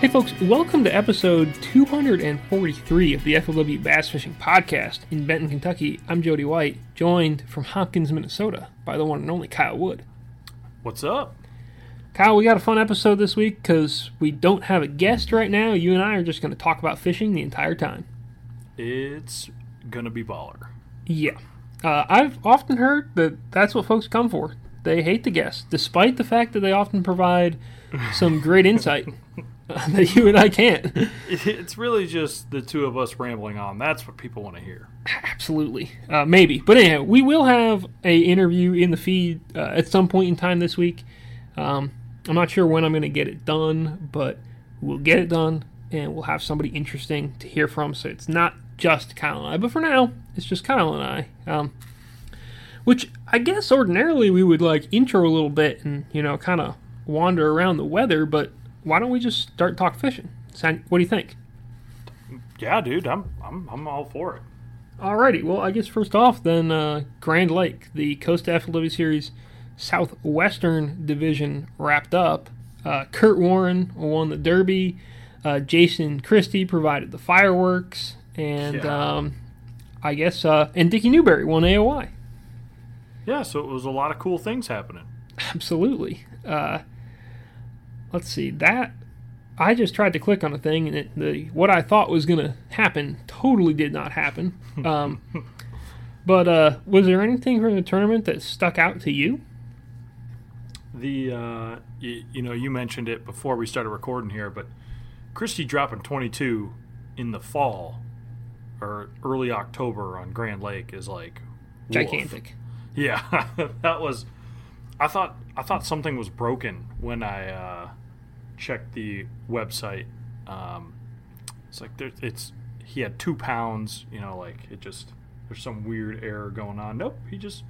Hey, folks, welcome to episode 243 of the FLW Bass Fishing Podcast in Benton, Kentucky. I'm Jody White, joined from Hopkins, Minnesota by the one and only Kyle Wood. What's up? Kyle, we got a fun episode this week because we don't have a guest right now. You and I are just going to talk about fishing the entire time. It's gonna be baller. Yeah. Uh, I've often heard that that's what folks come for. They hate the guests, despite the fact that they often provide some great insight that you and I can't. It's really just the two of us rambling on. That's what people want to hear. Absolutely, uh, maybe. But anyhow, we will have a interview in the feed uh, at some point in time this week. Um, I'm not sure when I'm going to get it done, but we'll get it done, and we'll have somebody interesting to hear from. So it's not just Kyle and I, but for now, it's just Kyle and I. Um, which I guess ordinarily we would like intro a little bit and you know kind of wander around the weather, but why don't we just start talk fishing? What do you think? Yeah, dude, I'm I'm I'm all for it. Alrighty, well, I guess first off, then uh, Grand Lake, the Costa FLW Series Southwestern Division wrapped up. Uh, Kurt Warren won the Derby. Uh, Jason Christie provided the fireworks, and Yeah. um, I guess uh, and Dickie Newberry won AOY. Yeah, so it was a lot of cool things happening. Absolutely. Uh, let's see that. I just tried to click on a thing, and it, the what I thought was going to happen totally did not happen. Um, but uh, was there anything from the tournament that stuck out to you? The uh, you, you know you mentioned it before we started recording here, but Christie dropping 22 in the fall or early October on Grand Lake is like woof. Gigantic. Yeah, that was. I thought I thought something was broken when I uh, checked the website. Um, it's like there, it's he had two pounds. You know, like it just there's some weird error going on. Nope, he just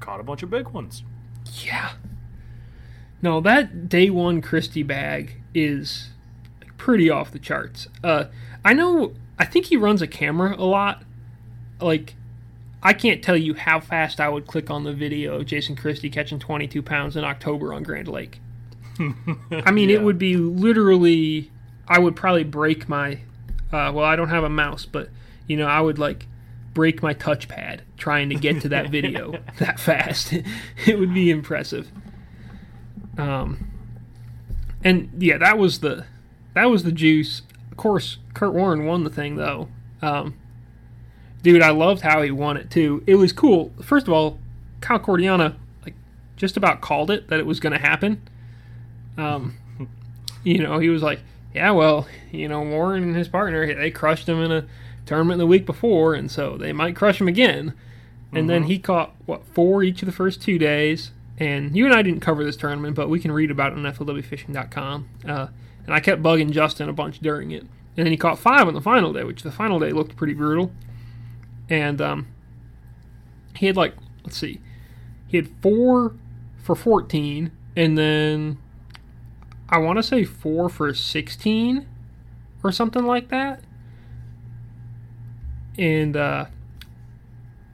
caught a bunch of big ones. Yeah. No, that day one Christie bag is pretty off the charts. Uh, I know. I think he runs a camera a lot. Like, I can't tell you how fast I would click on the video of Jason Christie catching 22 pounds in October on Grand Lake. I mean, it would be literally. I would probably break my. Uh, well, I don't have a mouse, but you know, I would like break my touchpad trying to get to that video that fast. it would be impressive. Um, and yeah, that was the that was the juice. Of course, Kurt Warren won the thing though. Um, dude, I loved how he won it too. It was cool. First of all, Kyle Cortiana like just about called it that it was going to happen. Um, you know, he was like, "Yeah, well, you know, Warren and his partner they crushed him in a tournament the week before, and so they might crush him again." And then he caught what four each of the first two days. And you and I didn't cover this tournament, but we can read about it on FLWFishing.com. Uh, and I kept bugging Justin a bunch during it. And then he caught five on the final day, which the final day looked pretty brutal. And um, he had like, let's see, he had four for 14, and then I want to say four for 16 or something like that. And uh,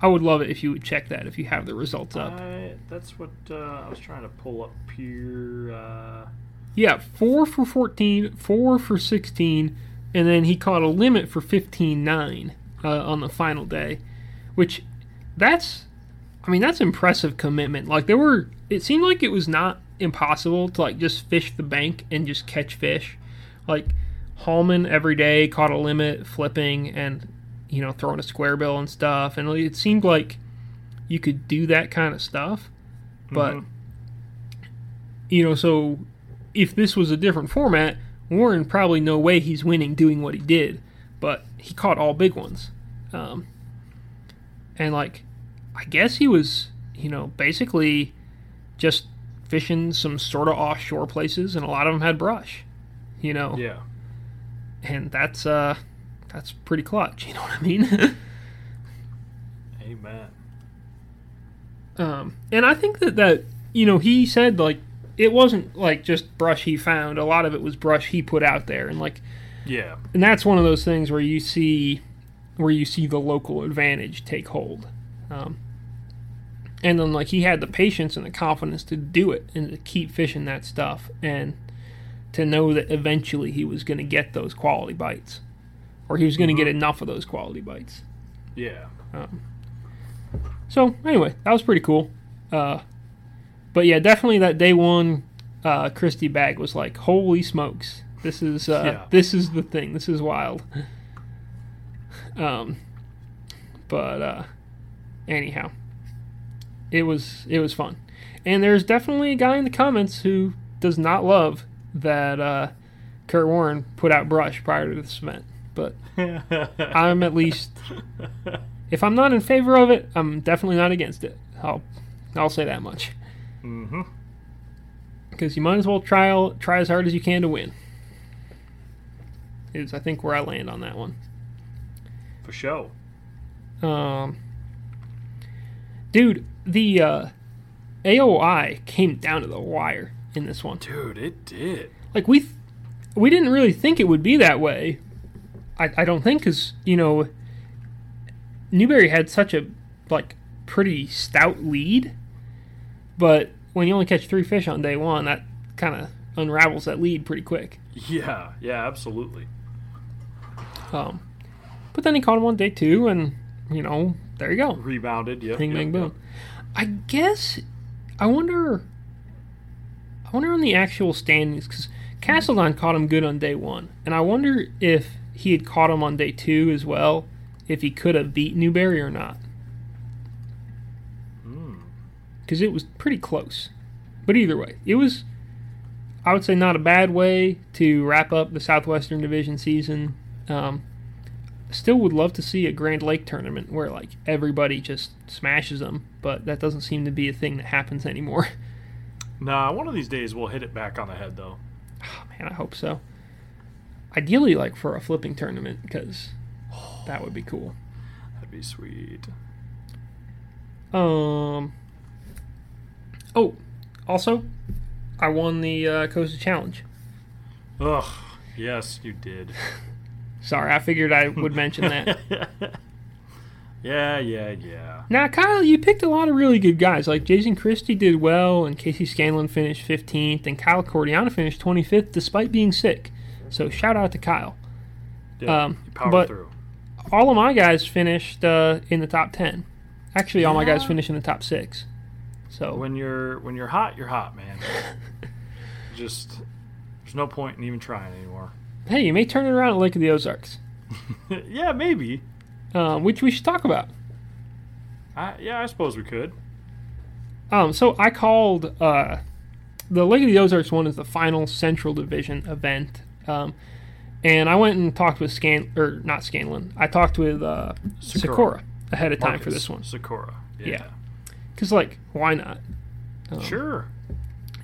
I would love it if you would check that if you have the results up. I, that's what uh, I was trying to pull up here. Uh, Yeah, four for 14, four for 16, and then he caught a limit for 15 9 uh, on the final day, which that's, I mean, that's impressive commitment. Like, there were, it seemed like it was not impossible to, like, just fish the bank and just catch fish. Like, Hallman every day caught a limit, flipping and, you know, throwing a square bill and stuff. And it seemed like you could do that kind of stuff. But, Mhm. you know, so if this was a different format, Warren probably no way he's winning doing what he did, but he caught all big ones. Um, and like, I guess he was, you know, basically just fishing some sort of offshore places, and a lot of them had brush, you know, yeah, and that's uh, that's pretty clutch. You know what I mean? amen. Um, and I think that that you know he said like it wasn't like just brush he found. A lot of it was brush he put out there, and like Yeah, and that's one of those things where you see where you see the local advantage take hold. Um, and then like he had the patience and the confidence to do it and to keep fishing that stuff and to know that eventually he was going to get those quality bites, or he was going to get enough of those quality bites. Yeah. So anyway, that was pretty cool. Uh, but yeah, definitely that day one uh, Christie bag was like, holy smokes, this is uh, Yeah. this is the thing. This is wild. um, but uh, anyhow, it was it was fun, and there's definitely a guy in the comments who does not love that uh, Kurt Warren put out brush prior to this event, but I'm at least if I'm not in favor of it, I'm definitely not against it. I'll I'll say that much. mm-hmm. Because you might as well try try as hard as you can to win. Is I think where I land on that one. For sure. Um, dude, the uh, AOY came down to the wire in this one. Dude, it did. Like we th- we didn't really think it would be that way. I I don't think because you know Newberry had such a like pretty stout lead, but when you only catch three fish on day one, that kind of unravels that lead pretty quick. Yeah, yeah, absolutely. Um, but then he caught him on day two, and you know there you go, Rebounded, yep. bing yep, bang yep. boom. I guess I wonder. I wonder on the actual standings because Castledine caught him good on day one, and I wonder if he had caught him on day two as well, if he could have beat Newberry or not, Mm. because it was pretty close. But either way, it was. I would say not a bad way to wrap up the Southwestern Division season. Um, still would love to see a Grand Lake tournament where like everybody just smashes them, but that doesn't seem to be a thing that happens anymore. Nah, one of these days we'll hit it back on the head, though. Oh, man, I hope so. Ideally, like for a flipping tournament, because that would be cool. That'd be sweet. Um. Oh, also, I won the uh, Costa Challenge. Ugh, yes, you did. Sorry, I figured I would mention that. yeah, yeah, yeah. Now, Kyle, you picked a lot of really good guys. Like Jason Christie did well, and Casey Scanlon finished 15th, and Kyle Cortiana finished 25th despite being sick. So shout out to Kyle. yeah Um, you powered but- through. All of my guys finished uh, in the top 10. Actually, all my guys finished in the top six. So When you're when you're hot, you're hot, man. Just there's no point in even trying anymore. Hey, you may turn it around at Lake of the Ozarks, yeah, maybe. um, which we should talk about. I, yeah, I suppose we could. Um, so I called uh, the Lake of the Ozarks one is the final Central Division event, um, and I went and talked with Scan or not Scanlon. I talked with uh, Sykora. Sykora ahead of time for this one Sykora. Yeah. Yeah. because like why not? Um, Sure.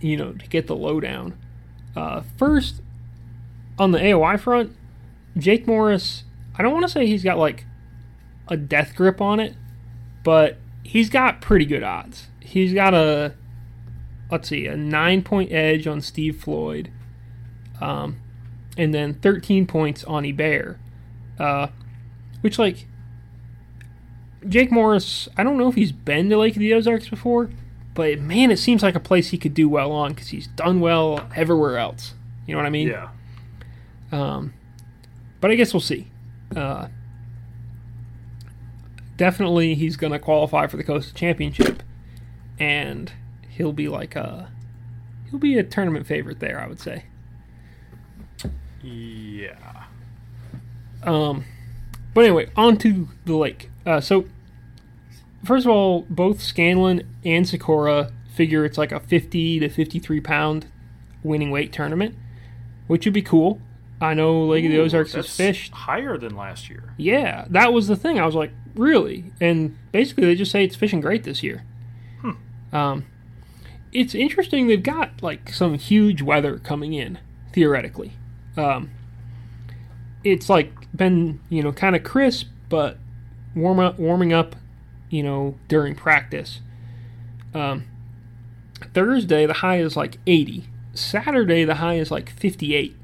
you know, to get the lowdown. Uh, first, on the AOY front, Jake Morris, I don't want to say he's got like a death grip on it, but he's got pretty good odds. He's got a, let's see, a nine point edge on Steve Floyd, um, and then 13 points on Eber, uh, which, like, Jake Morris, I don't know if he's been to Lake of the Ozarks before, but man, it seems like a place he could do well on because he's done well everywhere else. You know what I mean? Yeah. Um, but I guess we'll see. Uh, definitely, he's going to qualify for the Costa Championship, and he'll be like a he'll be a tournament favorite there. I would say. Yeah. Um, but anyway, on to the lake. Uh, so, first of all, both Scanlon and Sykora figure it's like a 50 to 53 pound winning weight tournament, which would be cool. I know Lake of the Ooh, Ozarks is fished. higher than last year. Yeah, that was the thing. I was like, really? And basically, they just say it's fishing great this year. Um, it's interesting. They've got like some huge weather coming in theoretically. Um, it's like been you know kind of crisp, but warm up, warming up, you know during practice. Um, Thursday the high is like 80. Saturday the high is like 58.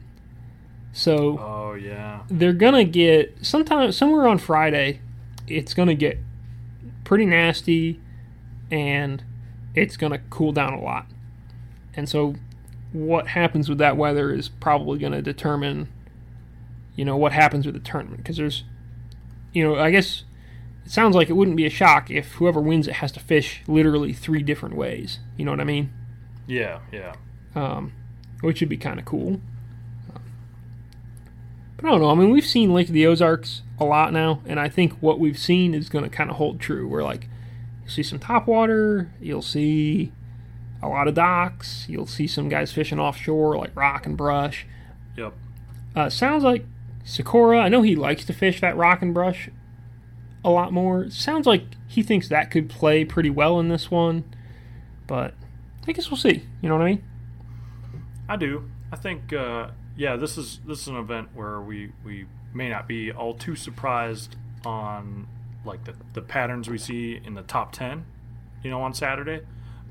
So Oh yeah. they're gonna get sometime somewhere on Friday. It's gonna get pretty nasty, and it's gonna cool down a lot. And so, what happens with that weather is probably to determine, you know, what happens with the tournament. Because there's, you know, I guess it sounds like it wouldn't be a shock if whoever wins it has to fish literally three different ways. You know what I mean? Yeah, yeah. Um, which would be kind of cool. But I don't know. I mean, we've seen Lake of the Ozarks a lot now, and I think what we've seen is going to kind of hold true. Where like you'll see some top water, you'll see a lot of docks, you'll see some guys fishing offshore like rock and brush. Yep. Uh, sounds like Sykora. I know he likes to fish that rock and brush a lot more. Sounds like he thinks that could play pretty well in this one, but I guess we'll see. You know what I mean? I do. I think uh, yeah, this is this is an event where we we may not be all too surprised on like the the patterns we see in the top 10, you know, on Saturday,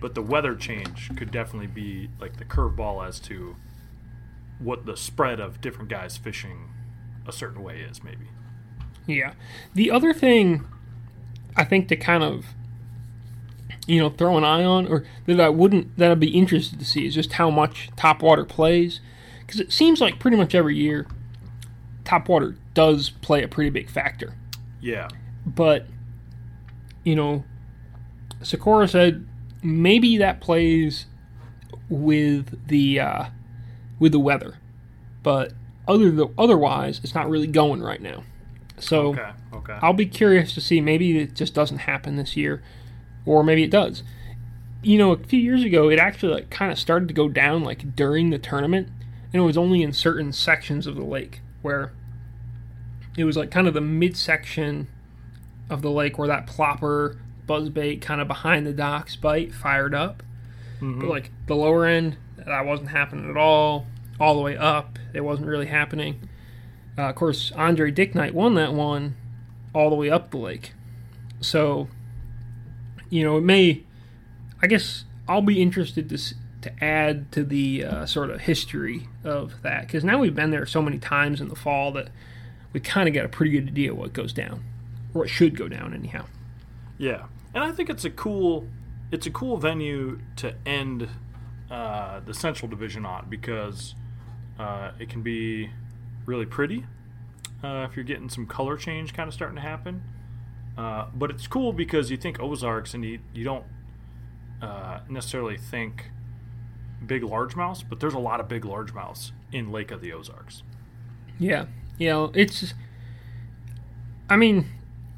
but the weather change could definitely be like the curveball as to what the spread of different guys fishing a certain way is maybe. Yeah. The other thing I think to kind of you know throw an eye on or that I wouldn't that I'd be interested to see is just how much top water plays because it seems like pretty much every year top water does play a pretty big factor. Yeah. But you know Sykora said maybe that plays with the uh, with the weather, but other th- otherwise it's not really going right now. So Okay. Okay. I'll be curious to see. Maybe it just doesn't happen this year, or maybe it does. You know, a few years ago, it actually like kind of started to go down like during the tournament, and it was only in certain sections of the lake where it was like kind of the midsection of the lake where that plopper buzzbait kind of behind the docks bite fired up. Mhm. But like the lower end, that wasn't happening at all. All the way up, it wasn't really happening. Uh, of course, Andre Dick Knight won that one all the way up the lake. So, you know, it may. I guess I'll be interested to s- to add to the uh, sort of history of that because now we've been there so many times in the fall that we kind of got a pretty good idea what goes down, or what should go down anyhow. Yeah, and I think it's a cool, it's a cool venue to end uh, the Central Division on because uh, it can be really pretty uh, if you're getting some color change kind of starting to happen. Uh, but it's cool because you think Ozarks and you you don't uh, necessarily think big largemouths, but there's a lot of big largemouths in Lake of the Ozarks. Yeah, you know, it's. I mean,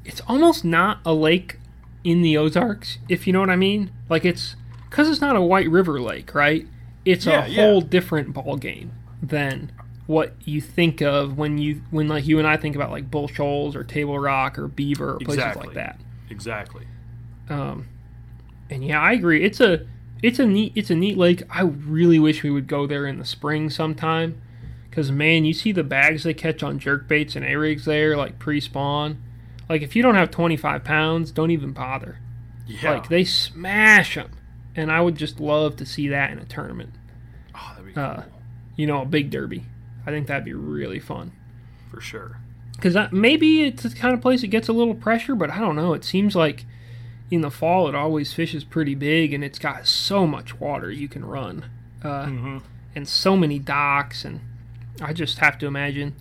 it's almost not a lake in the Ozarks, if you know what I mean. Like it's because it's not a White River lake, right? It's Yeah, a yeah. whole different ball game than what you think of when you when like you and I think about like Bull Shoals or Table Rock or Beaver or places Exactly. like that. Exactly. Um, and yeah, I agree. It's a it's a neat it's a neat lake. I really wish we would go there in the spring sometime. Cause man, you see the bags they catch on jerk baits and a rigs there, like pre-spawn. Like if you don't have 25 pounds, don't even bother. Yeah. Like they smash them, and I would just love to see that in a tournament. oh, that'd be cool Uh, you know, a big derby. I think that'd be really fun. for sure. Because maybe it's the kind of place that gets a little pressure, but I don't know. It seems like in the fall it always fishes pretty big, and it's got so much water you can run, uh, hmm and so many docks, and I just have to imagine,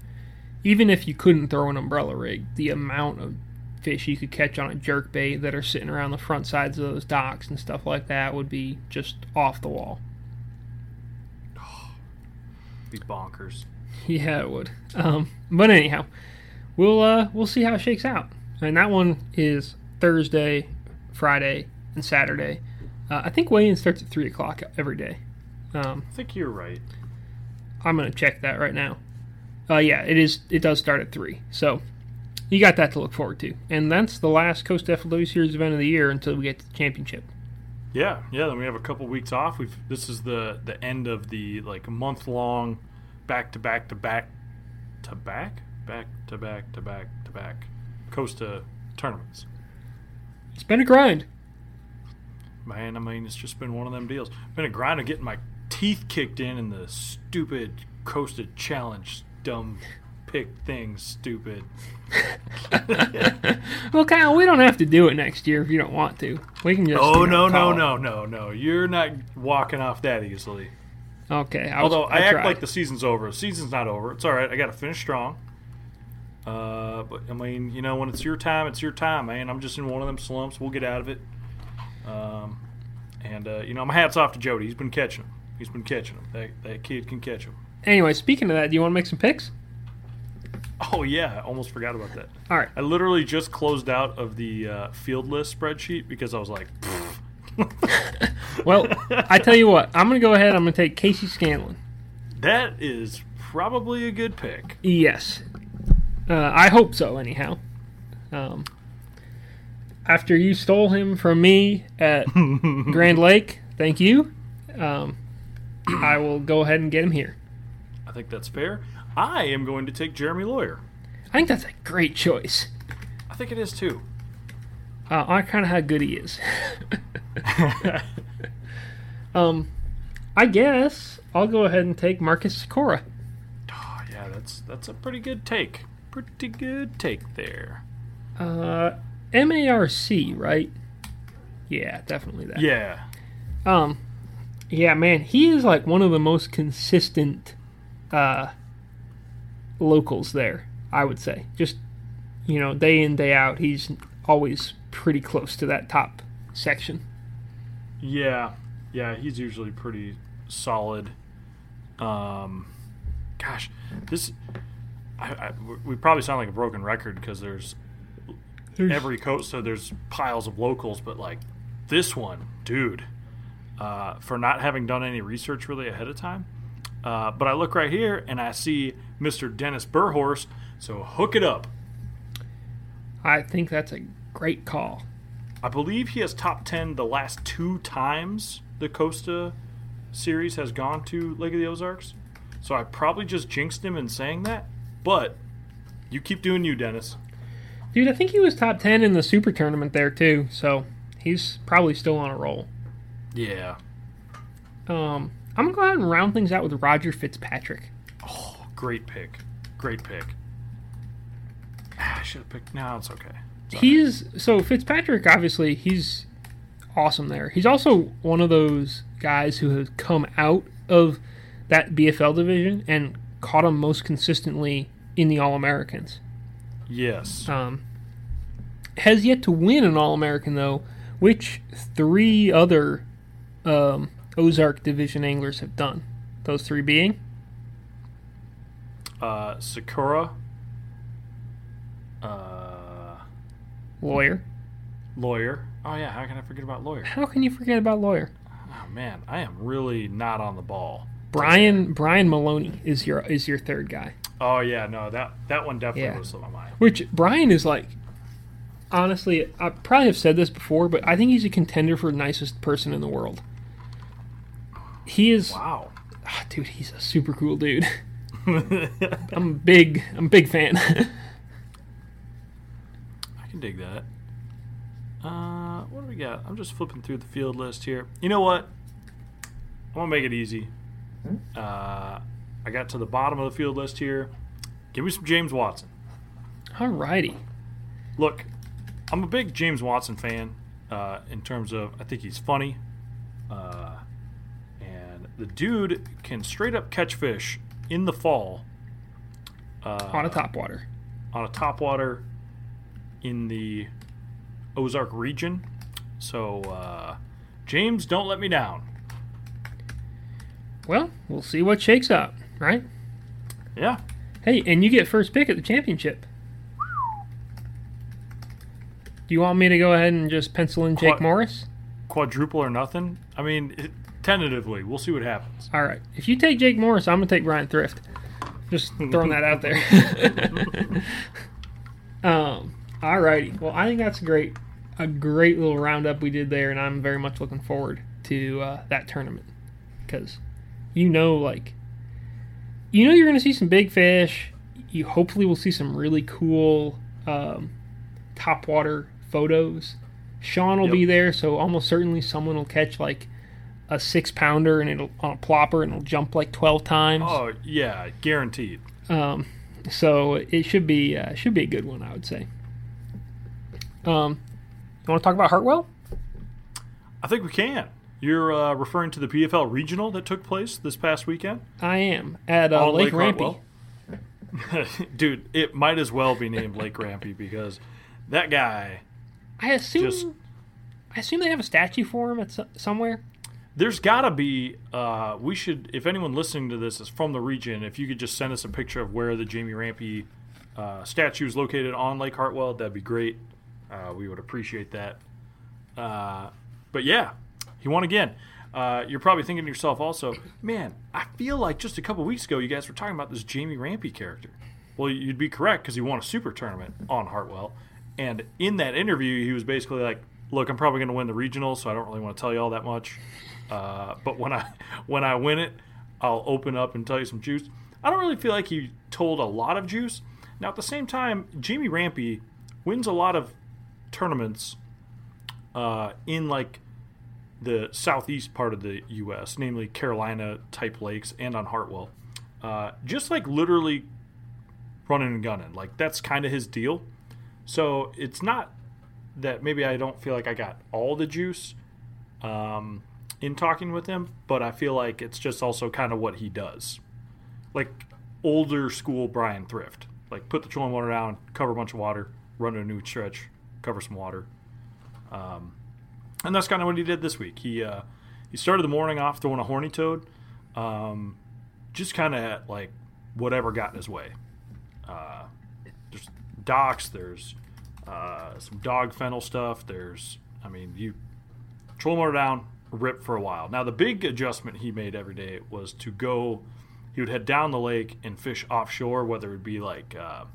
even if you couldn't throw an umbrella rig, the amount of fish you could catch on a jerk bait that are sitting around the front sides of those docks and stuff like that would be just off the wall. Be bonkers. Yeah, it would. Um, but anyhow, we'll uh, we'll see how it shakes out. And that one is Thursday, Friday, and Saturday. Uh, I think weigh-in starts at three o'clock every day. Um, I think you're right. I'm gonna check that right now. Uh, yeah, it is. It does start at three. So you got that to look forward to. And that's the last Costa FLW Series event of the year until we get to the championship. Yeah, yeah. Then we have a couple weeks off. We've this is the the end of the like month long, back to back to back to back back to back to back to back Costa tournaments. It's been a grind. Man, I mean, it's just been one of them deals. Been a grind of getting my teeth kicked in in the stupid Costa challenge, dumb pick thing, stupid. Well, Kyle, we don't have to do it next year if you don't want to. We can just. Oh you know, no no no no no! You're not walking off that easily. Okay. I was, Although I, act tried. like the season's over. The season's not over. It's all right. I got to finish strong. Uh, but I mean, you know, when it's your time, it's your time, man. I'm just in one of them slumps. We'll get out of it. Um, and uh, you know, my hats off to Jody. He's been catching them. He's been catching them. That, that kid can catch them. Anyway, speaking of that, do you want to make some picks? Oh yeah, I almost forgot about that. All right. I literally just closed out of the uh, field list spreadsheet because I was like, Well, I tell you what, I'm going to go ahead. I'm going to take Casey Scanlon. that is probably a good pick. Yes. Uh, I hope so, anyhow. Um, after you stole him from me at Grand Lake, thank you. Um, I will go ahead and get him here. I think that's fair. I am going to take Jeremy Lawyer. I think that's a great choice. I think it is too. Uh, I kind of how good he is. um, I guess I'll go ahead and take Marcus Sykora. Oh, yeah, that's that's a pretty good take. Pretty good take there. Uh, MARC, right? Yeah, definitely that. Yeah. Um, yeah, man, he is like one of the most consistent uh, locals there. I would say, just you know, day in day out, he's always pretty close to that top section. Yeah. Yeah, he's usually pretty solid. Um, gosh, this I, I, we probably sound like a broken record because there's every coast, so there's piles of locals, but like this one, dude, uh, for not having done any research really ahead of time. Uh, but I look right here and I see Mr. Dennis Berhorst, so hook it up. I think that's a great call. I believe he has top 10 the last two times the Costa series has gone to Lake of the Ozarks. So I probably just jinxed him in saying that, but you keep doing you, Dennis. Dude, I think he was top 10 in the super tournament there too, so he's probably still on a roll. Yeah. Um, I'm going to go ahead and round things out with Roger Fitzpatrick. Oh, great pick. Great pick. Ah, I should have picked. No, it's okay. It's right. He's so Fitzpatrick. Obviously, he's awesome there. He's also one of those guys who has come out of that BFL division and caught him most consistently in the All Americans. Yes. Um, has yet to win an All American though, which three other um, Ozark division anglers have done. Those three being Uh, Sykora. Uh, Lawyer. lawyer. Oh yeah, how can I forget about lawyer? How can you forget about Lawyer? Oh man, I am really not on the ball. Brian Brian Maloney is your is your third guy. Oh yeah, no that that one definitely Yeah. was on my mind. Which Brian is like, honestly, I probably have said this before, but I think he's a contender for nicest person in the world. He is, Wow. ah, dude. He's a super cool dude. I'm big, I'm a big fan. I can dig that. Uh, what do we got? I'm just flipping through the field list here. You know what? I'm gonna make it easy. Uh, I got to the bottom of the field list here. Give me some James Watson. All righty. Look, I'm a big James Watson fan. Uh, in terms of, I think he's funny, uh, and the dude can straight up catch fish in the fall uh, On a top water. on a topwater in the Ozark region. So, uh, James, don't let me down. Well, we'll see what shakes up, right? Yeah. Hey, and you get first pick at the championship. Do you want me to go ahead and just pencil in Jake Quite- Morris? Quadruple or nothing. I mean, it, tentatively, we'll see what happens. All right. If you take Jake Morris, I'm gonna take Brian Thrift. Just throwing that out there. um. All righty. Well, I think that's great. A great little roundup we did there, and I'm very much looking forward to uh, that tournament because you know, like, you know, you're gonna see some big fish. You hopefully will see some really cool um, top water photos. Sean will Yep. be there, so almost certainly someone will catch like a six pounder and it'll on a plopper and it'll jump like twelve times. Oh, yeah, guaranteed. Um, so it should be uh, should be a good one, I would say. Um, you want to talk about Hartwell? I think we can. You're uh, referring to the BFL regional that took place this past weekend? I am at uh, Lake, Lake Rampy. Dude, it might as well be named Lake Rampy because that guy. I assume. Just- I assume they have a statue for him at so- somewhere. There's got to be. Uh, we should, if anyone listening to this is from the region, if you could just send us a picture of where the Jamie Rampy uh, statue is located on Lake Hartwell, that'd be great. Uh, we would appreciate that. Uh, but yeah, he won again. Uh, you're probably thinking to yourself also, man, I feel like just a couple weeks ago you guys were talking about this Jamie Rampy character. Well, you'd be correct because he won a super tournament on Hartwell. And in that interview, he was basically like, look, I'm probably going to win the regional, so I don't really want to tell you all that much. Uh, but when I when I win it, I'll open up and tell you some juice. I don't really feel like he told a lot of juice. Now at the same time, Jamie Rampy wins a lot of tournaments uh, in like the southeast part of the U.S., namely Carolina type lakes and on Hartwell. Uh, just like literally running and gunning, like that's kind of his deal. So it's not that maybe I don't feel like I got all the juice um, in talking with him, but I feel like it's just also kind of what he does. Like older school Brian Thrift. Like put the trolling motor down, cover a bunch of water, run a new stretch, cover some water. Um, and that's kind of what he did this week. He uh, he started the morning off throwing a horny toad, um, just kind of at like whatever got in his way. Uh, there's docks, there's uh, some dog fennel stuff. There's, I mean, you troll motor down, rip for a while. Now the big adjustment he made every day was to go. He would head down the lake and fish offshore, whether it be like uh,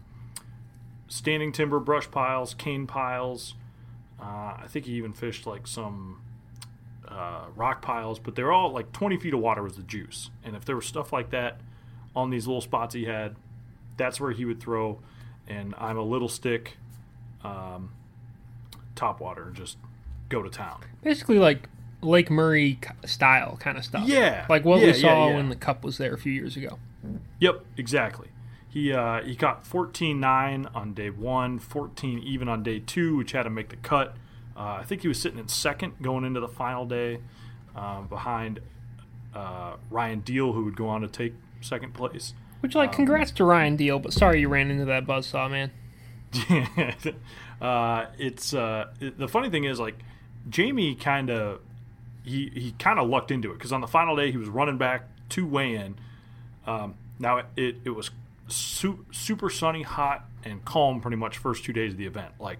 standing timber brush piles, cane piles. Uh, I think he even fished like some uh, rock piles, but they're all like 20 feet of water was the juice. And if there was stuff like that on these little spots he had, that's where he would throw. And I'm a little stick, um, top water, and just go to town. Basically, like Lake Murray style kind of stuff. Yeah. Like what Yeah, we yeah, saw yeah. when the Cup was there a few years ago. Yep, exactly. He uh, he caught 14-9 on day one, 14 even on day two, which had to make the cut. Uh, I think he was sitting in second going into the final day, um, behind uh, Ryan Deal, who would go on to take second place. Which, like, congrats to Ryan Deal, but sorry you ran into that buzzsaw, man. uh, it's uh, it- the funny thing is like Jamie kind of he he kind of lucked into it because on the final day he was running back to weigh in. Um, now it, it, it was su- super sunny, hot, and calm pretty much first two days of the event, like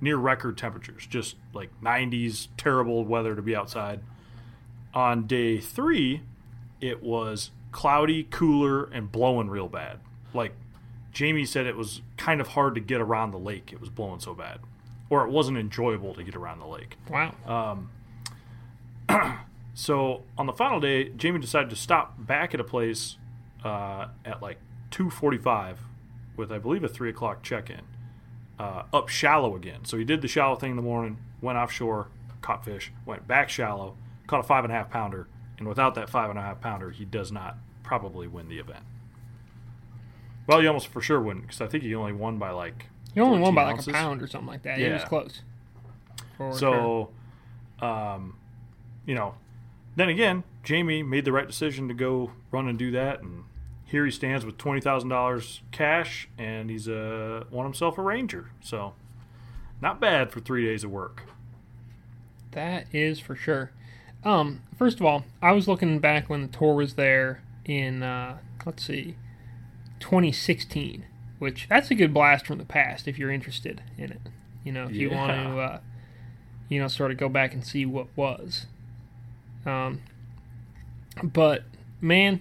near record temperatures, just like 90s, terrible weather to be outside. On day three, it was cloudy, cooler, and blowing real bad. Like Jamie said, it was kind of hard to get around the lake. It was blowing so bad, or it wasn't enjoyable to get around the lake. Wow. Um, So on the final day, Jamie decided to stop back at a place uh, at like 2:45 with I believe a three o'clock check-in, uh, up shallow again. So he did the shallow thing in the morning, went offshore, caught fish, went back shallow, caught a five and a half pounder, and without that five and a half pounder, he does not probably win the event. Well, he almost for sure wouldn't because I think he only won by like you only won 14 by like a pound or something like that. It was Yeah. close. For sure. So, um, you know, then again, Jamie made the right decision to go run and do that, and here he stands with twenty thousand dollars cash, and he's uh, won himself a Ranger. So, not bad for three days of work. That is for sure. Um, first of all, I was looking back when the tour was there in uh, let's see, 2016, which that's a good blast from the past if you're interested in it. You know, if you want to, uh, you know, sort of go back and see what was. Um, but man,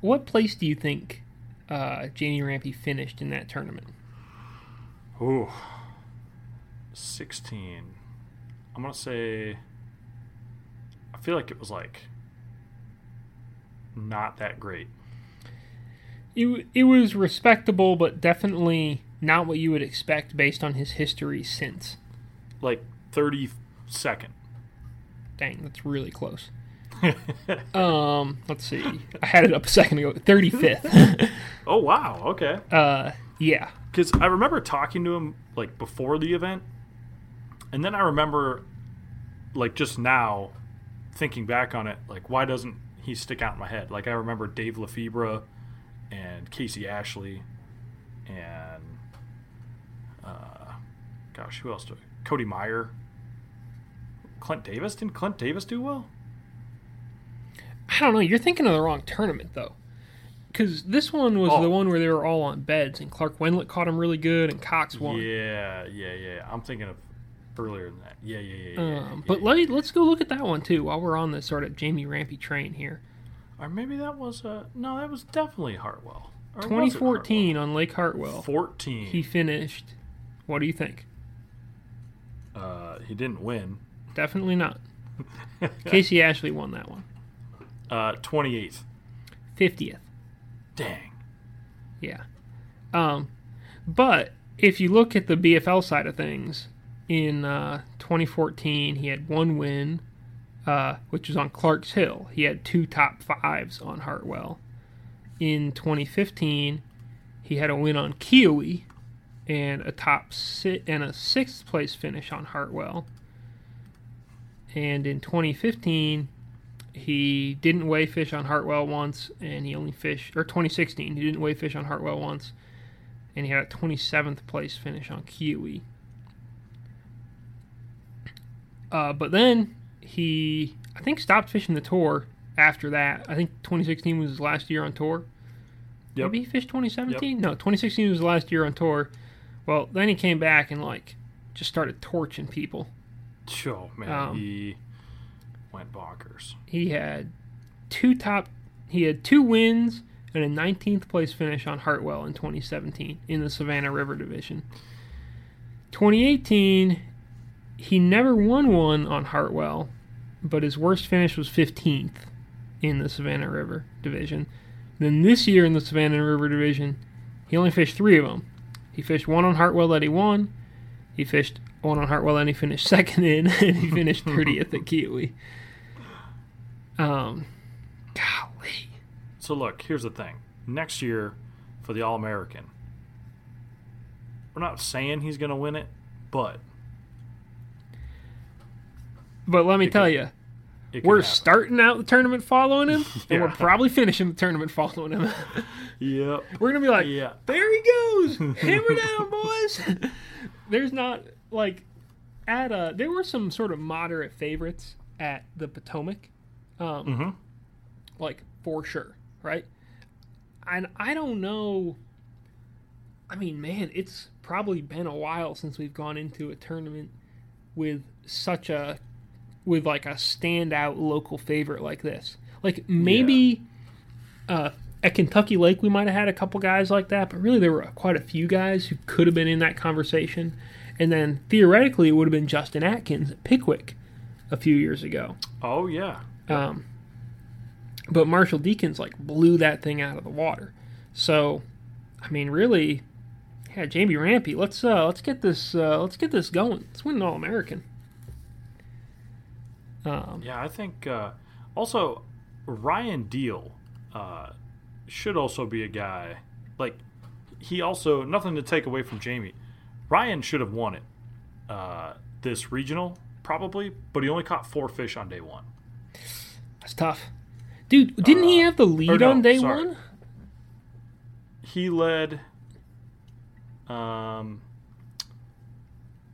what place do you think uh, Jamie Rampy finished in that tournament? Ooh, sixteen. I'm gonna say. I feel like it was like not that great. It, it was respectable, but definitely not what you would expect based on his history since. Like thirty second. Dang, that's really close. Um, let's see. I had it up a second ago. 35th. oh wow. Okay. uh, yeah. because I remember talking to him like before the event, and then I remember like just now thinking back on it, like why doesn't he stick out in my head? Like I remember Dave Lefebvre and Casey Ashley and uh, gosh, who else do Cody Meyer, Clint Davis. Didn't Clint Davis do well? I don't know. You're thinking of the wrong tournament though, because this one was Oh. the one where they were all on beds, and Clark Wendlandt caught him really good, and Cox won. Yeah, yeah, yeah. I'm thinking of earlier than that. Yeah, yeah, yeah. yeah, Um, yeah, but yeah. let let's go look at that one too while we're on this sort of Jamie Rampy train here. or maybe that was uh no, that was definitely Hartwell. Or was it 2014 on Lake Hartwell. Hartwell? 14. He finished. What do you think? uh, he didn't win. Definitely not. Casey Ashley won that one. Uh, 28th. 50th. Dang. Yeah. Um, but if you look at the BFL side of things, in uh, 2014 he had one win, uh, which was on Clark's Hill. He had two top fives on Hartwell. In 2015, he had a win on Keowee and a top si- and a sixth place finish on Hartwell. And in 2015, he didn't weigh fish on Hartwell once, and he only fished, or 2016, he didn't weigh fish on Hartwell once, and he had a 27th place finish on Keowee. Uh, but then he, I think, stopped fishing the tour after that. I think 2016 was his last year on tour. Yep. Maybe he fished 2017? No, 2016 was his last year on tour. Well, then he came back and, like, just started torching people. Oh, man. Um, he went bonkers. he had two top he had two wins and a 19th place finish on Hartwell in 2017 in the Savannah River division. 2018 he never won one on Hartwell, but his worst finish was 15th in the Savannah River division. Then this year in the Savannah River division, he only fished 3 of them. He fished one on Hartwell that he won. He fished one on Hartwell and he finished second in, and he finished 30th at Keowee. Um, golly. So, look, here's the thing. Next year, for the All American, we're not saying he's going to win it, but But let me tell could- you, we're happen. starting out the tournament following him, and we're probably finishing the tournament following him. Yep. we're gonna be like, Yeah. there he goes, hammer down, boys. There's not like at uh there were some sort of moderate favorites at the Potomac, um, Mm-hmm. like for sure, right? And I don't know. I mean, man, it's probably been a while since we've gone into a tournament with such a with like a standout local favorite like this. Like maybe uh, at Kentucky Lake we might have had a couple guys like that, but really there were quite a few guys who could have been in that conversation. And then theoretically it would have been Justin Atkins at Pickwick a few years ago. Oh, yeah. Um, but Marshall Deacons like blew that thing out of the water. So, I mean, really, yeah, Jamie Rampy. Let's uh, let's get this uh, let's get this going. Let's win an All American. Um, Yeah, I think uh, also Ryan Deal uh, should also be a guy. Like, he also, nothing to take away from Jamie. Ryan should have won it uh, this regional, probably, but he only caught four fish on day one. that's tough, dude. Didn't he Uh, have the lead no, on day sorry. one? he led um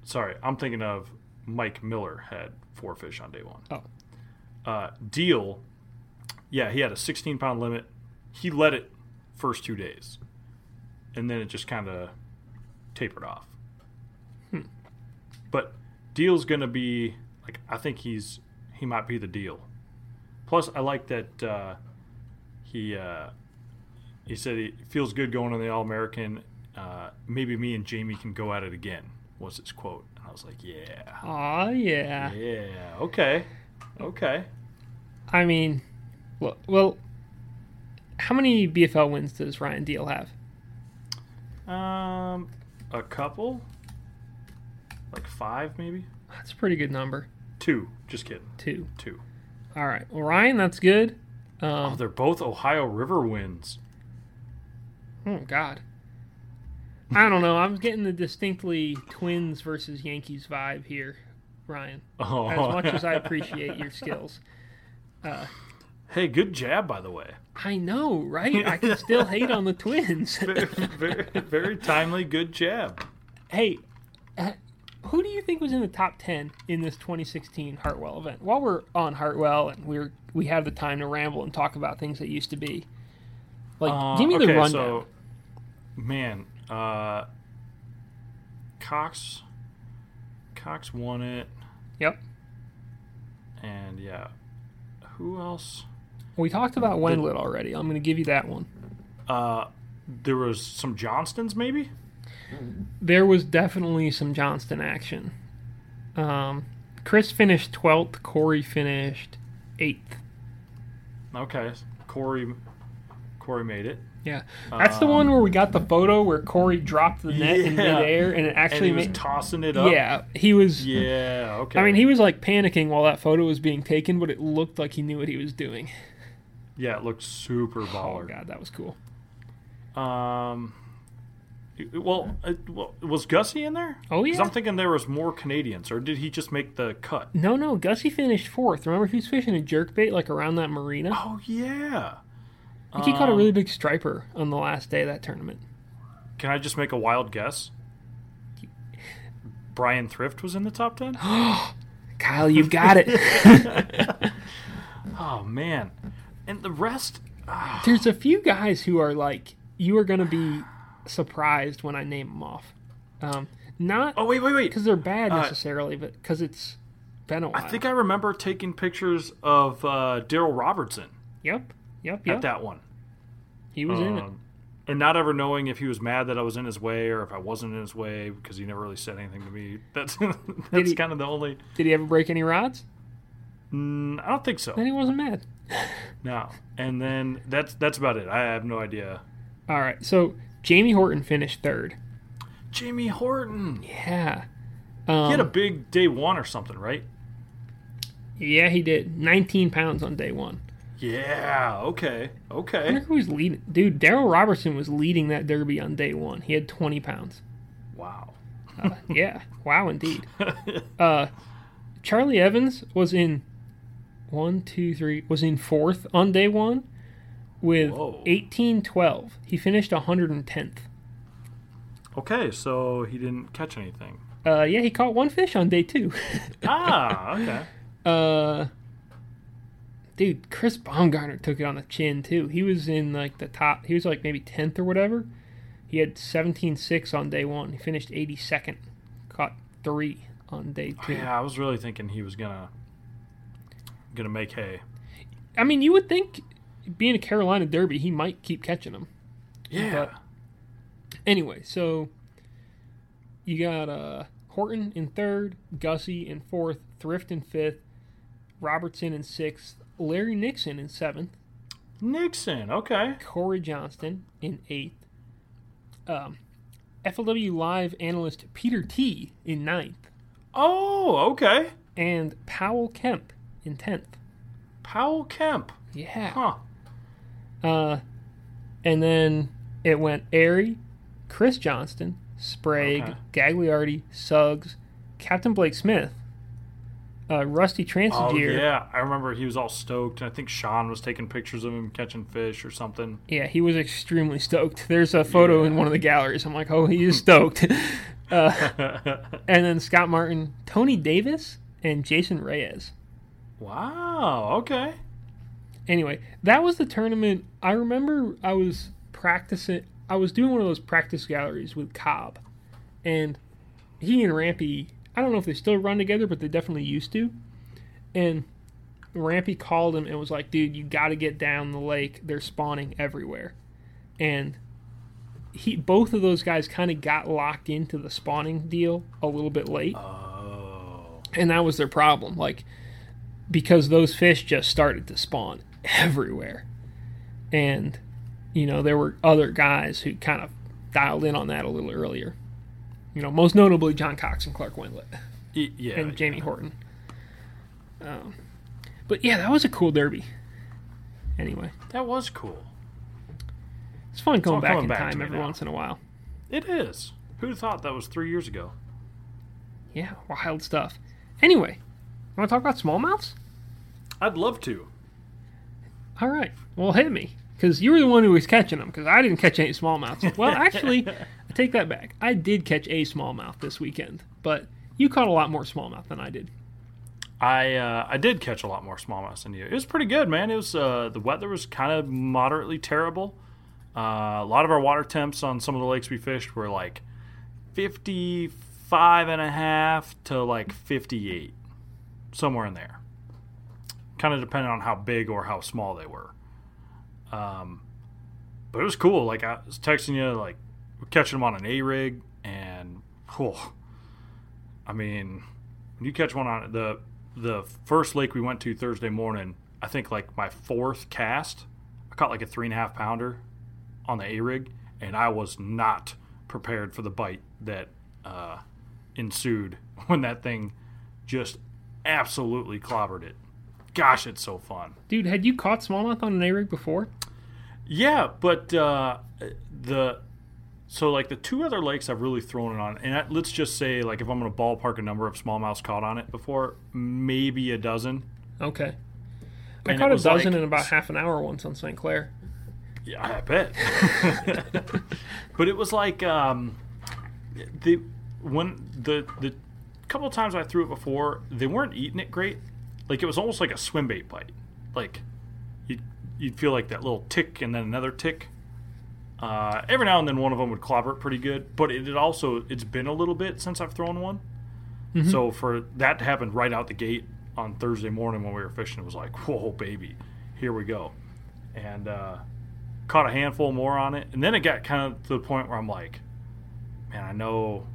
sorry i'm thinking of mike miller had four fish on day one Oh. uh deal yeah he had a 16 pound limit he led it first two days and then it just kind of tapered off but deal's gonna be like i think he's he might be the deal plus i like that uh he uh he said he feels good going on the All American. Uh, maybe me and Jamie can go at it again. Was his quote? And I was like, yeah, Oh yeah. yeah, okay, okay. I mean, well, well, how many BFL wins does Ryan Deal have? Um, a couple, like five, maybe That's a pretty good number. two. Just kidding, Two. two. All right. Well, Ryan, that's good. Oh, Um, they're both Ohio River wins. oh God. I don't know. I'm getting the distinctly Twins versus Yankees vibe here, Ryan. Oh, As much as I appreciate your skills, Hey, good jab, by the way. I know, right? I can still hate on the twins. Very, very, very timely, good jab. hey, uh, who do you think was in the top ten in this 2016 Hartwell event? While we're on Hartwell and we're we have the time to ramble and talk about things that used to be, like Uh, give me the okay, rundown. So, man, uh, Cox, Cox won it, Yep, and yeah, who else? We talked about Wendlandt already. I'm going to give you that one. Uh, there was some Johnstons, maybe. There was definitely some Johnston action. Um, Chris finished 12th. Corey finished 8th. Okay, Corey, Corey made it, Yeah, that's the one where we got the photo where Corey dropped the net in Um, Yeah. midair and it and actually he was made. tossing it up. Yeah, he was. yeah. Okay. I mean, he was like panicking while that photo was being taken, but it looked like he knew what he was doing. Yeah, it looked super baller. Oh god, that was cool. Um, well, it, well, was Gussie in there? Oh yeah. I'm thinking there was more Canadians, or did he just make the cut? No, no, Gussie finished fourth. Remember, he was fishing a jerkbait like around that marina. Oh yeah. I think he caught a Um, really big striper on the last day of that tournament. Can I just make a wild guess? Bryan Thrift was in the top ten. Kyle, you've got it. oh man, and the rest. ah, There's a few guys who are like you are going to be surprised when I name them off. Um, not oh wait, wait, wait. because they're bad Uh, necessarily, but because it's been a while. I think I remember taking pictures of uh, Darrel Robertson Yep, yep, at yep. that one. He was in it. Um, and not ever knowing if he was mad that I was in his way or if I wasn't in his way because he never really said anything to me. That's that's he- kind of the only. Did he ever break any rods? Mm, I don't think so. Then he wasn't mad. No. And then that's that's about it. I have no idea. All right, so Jamie Horton finished third. Jamie Horton. Yeah. He had a Um, big day one or something, right? yeah, he did. 19 pounds on day one. Yeah. Okay. I Okay. wonder who was leading. Dude, Darrel Robertson was leading that derby on day one. He had 20 pounds. Wow. Uh, yeah. Wow, indeed. Uh, Charlie Evans was in one, two, three, was in fourth on day one with Whoa. 1812. He finished 110th. Okay. So he didn't catch anything. Uh, yeah, he caught one fish on day two. Ah. Okay. uh, dude, Chris Baumgardner took it on the chin too. He was in like the top. He was like maybe 10th or whatever. He had 17.6 on day one. He finished 82nd. Caught three on day two. Yeah, I was really thinking he was gonna gonna make hay. I mean, you would think, being a Carolina Derby, he might keep catching them. Yeah. Anyway, so you got uh, Horton in third, Gussie in fourth, Thrift in fifth, Robertson in sixth, Larry Nixon in seventh, Nixon. Okay. Corey Johnston in eighth, um, FLW Live analyst Peter T in ninth, Oh. Okay. and Powell Kemp in tenth. Powell Kemp. Yeah. Huh. Uh, and then it went Airy, Chris Johnston, Sprague, Okay. Gagliardi, Suggs, Captain Blake Smith, uh, Rusty Oh yeah, I remember he was all stoked. And I think Sean was taking pictures of him catching fish or something. Yeah, he was extremely stoked. There's a photo in one of the galleries. I'm like, oh, he is stoked. uh, and then Scott Martin, Tony Davis, and Jason Reyes. Wow. Okay. Anyway, that was the tournament. I remember I was practicing. I was doing one of those practice galleries with Cobb, and he and Rampy. I don't know if they still run together, but they definitely used to. And Rampy called him and was like, "Dude, you got to get down the lake. They're spawning everywhere." And he, both of those guys, kind of got locked into the spawning deal a little bit late Oh. and that was their problem like because those fish just started to spawn everywhere and you know there were other guys who kind of dialed in on that a little earlier you know most notably john cox and clark wendlandt yeah. and jamie horton um, but yeah that was a cool derby anyway That was cool. it's fun going all back in back time every now. once in a while It is. Who'd have thought that was three years ago? yeah wild stuff anyway want to talk about smallmouths I'd love to. All right. Well, hit me because you were the one who was catching them because I didn't catch any smallmouths. Well, actually, I take that back. I did catch a smallmouth this weekend, but you caught a lot more smallmouth than I did. I uh, I did catch a lot more smallmouth than you. It was pretty good, man. It was uh, the weather was kind of moderately terrible. Uh, a lot of our water temps on some of the lakes we fished were like 55 and a half to like 58, somewhere in there. Kind of depending on how big or how small they were. Um, but it was cool. Like I was texting you, like we're catching them on an A rig, and oh, I mean, when you catch one on the the first lake we went to Thursday morning, I think like my fourth cast, I caught like a three and a half pounder on the A rig, and I was not prepared for the bite that uh, ensued when that thing just absolutely clobbered it. Gosh, it's so fun. Dude, had you caught smallmouth on an A rig before? Yeah, but uh, the so like the two other lakes I've really thrown it on, and I, let's just say like if I'm going to ballpark a number of smallmouths caught on it before, maybe a dozen. Okay. I And caught a dozen like- in about half an hour once on St. Clair. Yeah, I bet. but it was like um, the when the the couple of times I threw it before, they weren't eating it great. Like it was almost like a swim bait bite. Like you'd you'd feel like that little tick and then another tick. Uh, every now and then one of them would clobber it pretty good, but it had also it's been a little bit since I've thrown one. So for that to happen right out the gate on Thursday morning when we were fishing, it was like, whoa, baby, here we go. And uh, caught a handful more on it, and then it got kind of to the point where I'm like, man, I know,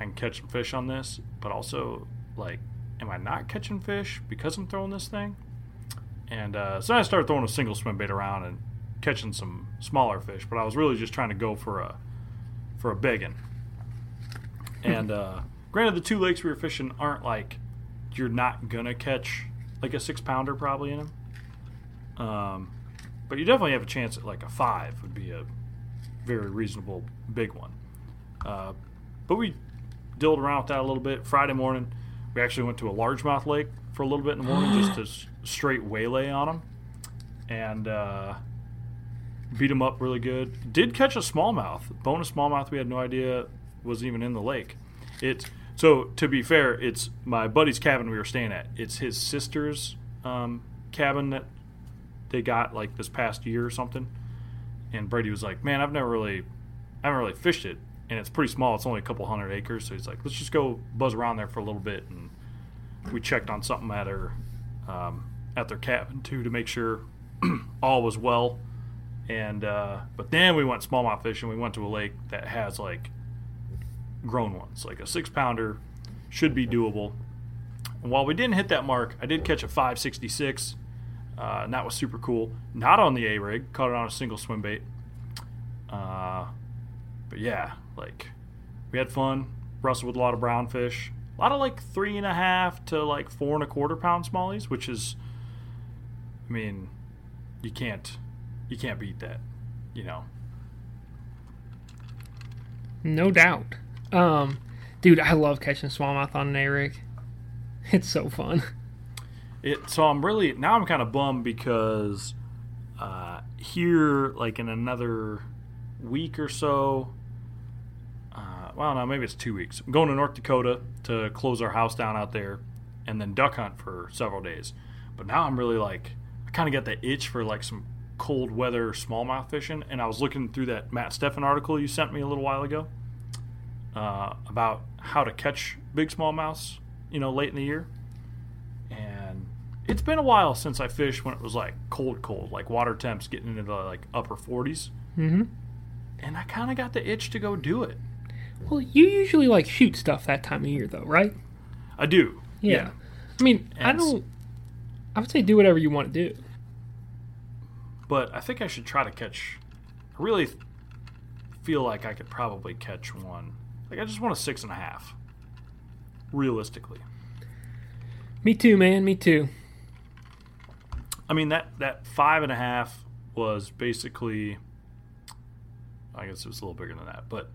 I can catch some fish on this, but also, like, am I not catching fish because I'm throwing this thing? And uh, so I started throwing a single swim bait around and catching some smaller fish, but I was really just trying to go for a for a biggin. And uh, granted, the two lakes we were fishing aren't like you're not gonna catch like a six pounder probably in them. Um, but you definitely have a chance at like a five would be a very reasonable big one. Uh, but we dilled around with that a little bit. Friday morning, we actually went to a largemouth lake for a little bit in the morning just to straight waylay on them, and uh, beat them up really good. Did catch a smallmouth, bonus smallmouth. We had no idea was even in the lake. It's so to be fair, it's my buddy's cabin we were staying at. It's his sister's um, cabin that they got like this past year or something. And Brady was like, "Man, I've never really, I haven't really fished it, and it's pretty small. It's only a couple hundred acres." So he's like, "Let's just go buzz around there for a little bit." And we checked on something at her, um, at their cabin too, to make sure all was well. And uh, but then we went smallmouth fishing. We went to a lake that has like grown ones, like a six pounder, should be doable. And while we didn't hit that mark, I did catch a 566, uh, and that was super cool. Not on the A rig, caught it on a single swim bait. Uh, but yeah, like we had fun, wrestled with a lot of brown fish, a lot of like three and a half to like four and a quarter pound smallies, which is, I mean, you can't, you can't beat that, you know. No doubt. Um, dude, I love catching smallmouth on an A rig. It's so fun. It so I'm really now I'm kind of bummed because uh, here like in another week or so. Uh, well, no, maybe it's two weeks. I'm going to North Dakota to close our house down out there, and then duck hunt for several days. But now I'm really like I kind of got the itch for like some cold weather smallmouth fishing, and I was looking through that Matt Steffen article you sent me a little while ago uh, about how to catch big smallmouths, you know, late in the year. And it's been a while since I fished when it was like cold, cold, like water temps getting into the like upper 40s. Mm-hmm. And I kind of got the itch to go do it. Well, you usually like shoot stuff that time of year, though, right? I do. Yeah. I mean, I And s- don't. I would say do whatever you want to do. But I think I should try to catch. I really feel like I could probably catch one. Like I just want a six and a half. Realistically. Me too, man. Me too. I mean that that five and a half was basically. I guess it was a little bigger than that, but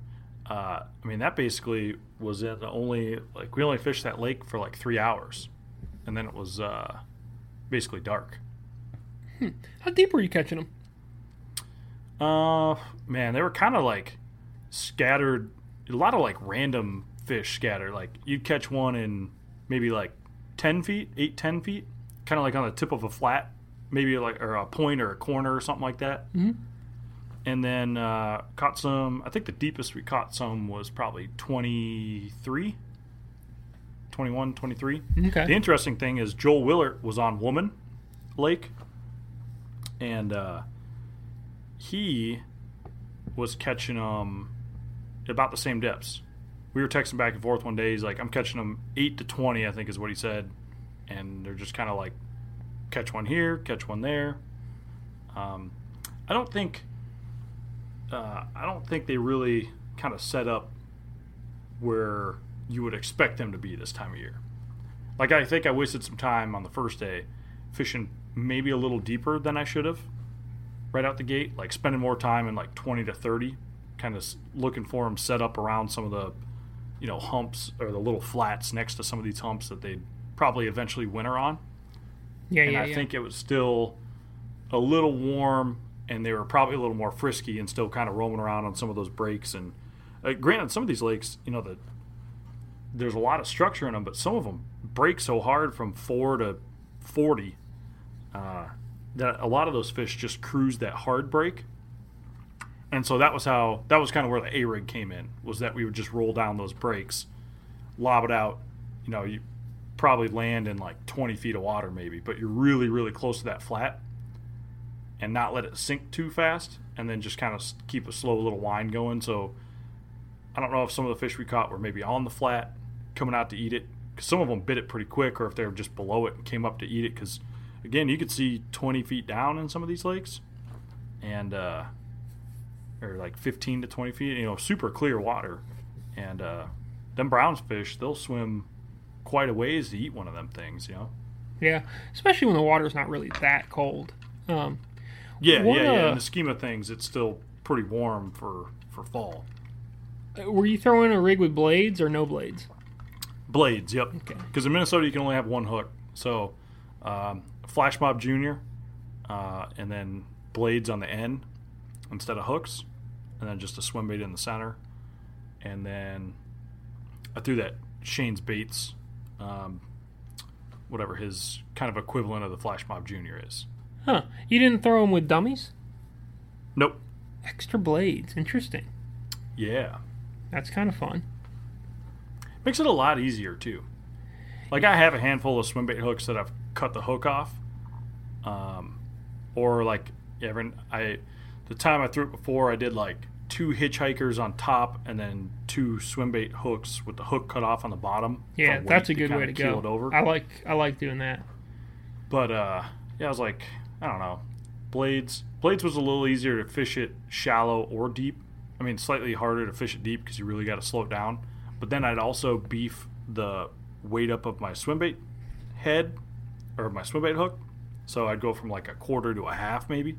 uh, I mean that basically was it. Only like we only fished that lake for like three hours, and then it was uh, basically dark. How deep were you catching them? Uh, man, they were kind of like scattered. A lot of like random fish scattered. Like you'd catch one in maybe like ten feet, eight, ten feet, kind of like on the tip of a flat, maybe like or a point or a corner or something like that. Mm-hmm. And then uh, caught some. I think the deepest we caught some was probably 23, 21, 23. Okay. The interesting thing is Joel Willert was on Woman Lake, and uh, he was catching them about the same depths. We were texting back and forth one day. He's like, "I'm catching them eight to twenty, I think is what he said," and they're just kind of like, catch one here, catch one there. Um, I don't think, uh, I don't think they really kind of set up where you would expect them to be this time of year. Like I think I wasted some time on the first day fishing maybe a little deeper than I should have right out the gate, like spending more time in like 20 to 30, kind of looking for them set up around some of the you know humps or the little flats next to some of these humps that they'd probably eventually winter on. Yeah, And yeah, I yeah. think it was still a little warm and they were probably a little more frisky and still kind of roaming around on some of those breaks and uh, granted some of these lakes, you know, the there's a lot of structure in them, but some of them break so hard from four to forty uh, that a lot of those fish just cruise that hard break. And so that was how that was kind of where the A rig came in was that we would just roll down those breaks, lob it out. You know, you probably land in like 20 feet of water maybe, but you're really really close to that flat, and not let it sink too fast, and then just kind of keep a slow little wind going. So I don't know if some of the fish we caught were maybe on the flat, coming out to eat it. 'Cause some of them bit it pretty quick, or if they were just below it and came up to eat it. Because again, you could see 20 feet down in some of these lakes, and uh, or like 15 to 20 feet. You know, super clear water, and uh, them browns fish they'll swim quite a ways to eat one of them things. You know. yeah, especially when the water's not really that cold. Um, Yeah, What, yeah, yeah. uh, In the scheme of things, it's still pretty warm for for fall. were you throwing a rig with blades or no blades? Blades, yep. Okay. Because in Minnesota you can only have one hook. So, um, Flash Mob Junior, uh, and then blades on the end instead of hooks, and then just a swim bait in the center, and then I threw that Shane's Baits, um, whatever his kind of equivalent of the Flash Mob Junior is. Huh? You didn't throw them with dummies? Nope. Extra blades. Interesting. Yeah. That's kind of fun. Makes it a lot easier too. Like I have a handful of swim bait hooks that I've cut the hook off, um, or like every I, the time I threw it before, I did like two hitchhikers on top and then two swim bait hooks with the hook cut off on the bottom. Yeah, that's a good way to go. It over. I like I like doing that. But uh, yeah, I was like, I don't know, blades. Blades was a little easier to fish it shallow or deep. I mean, slightly harder to fish it deep because you really got to slow it down. But then I'd also beef the weight up of my swim bait head or my swim bait hook, so I'd go from like a quarter to a half maybe.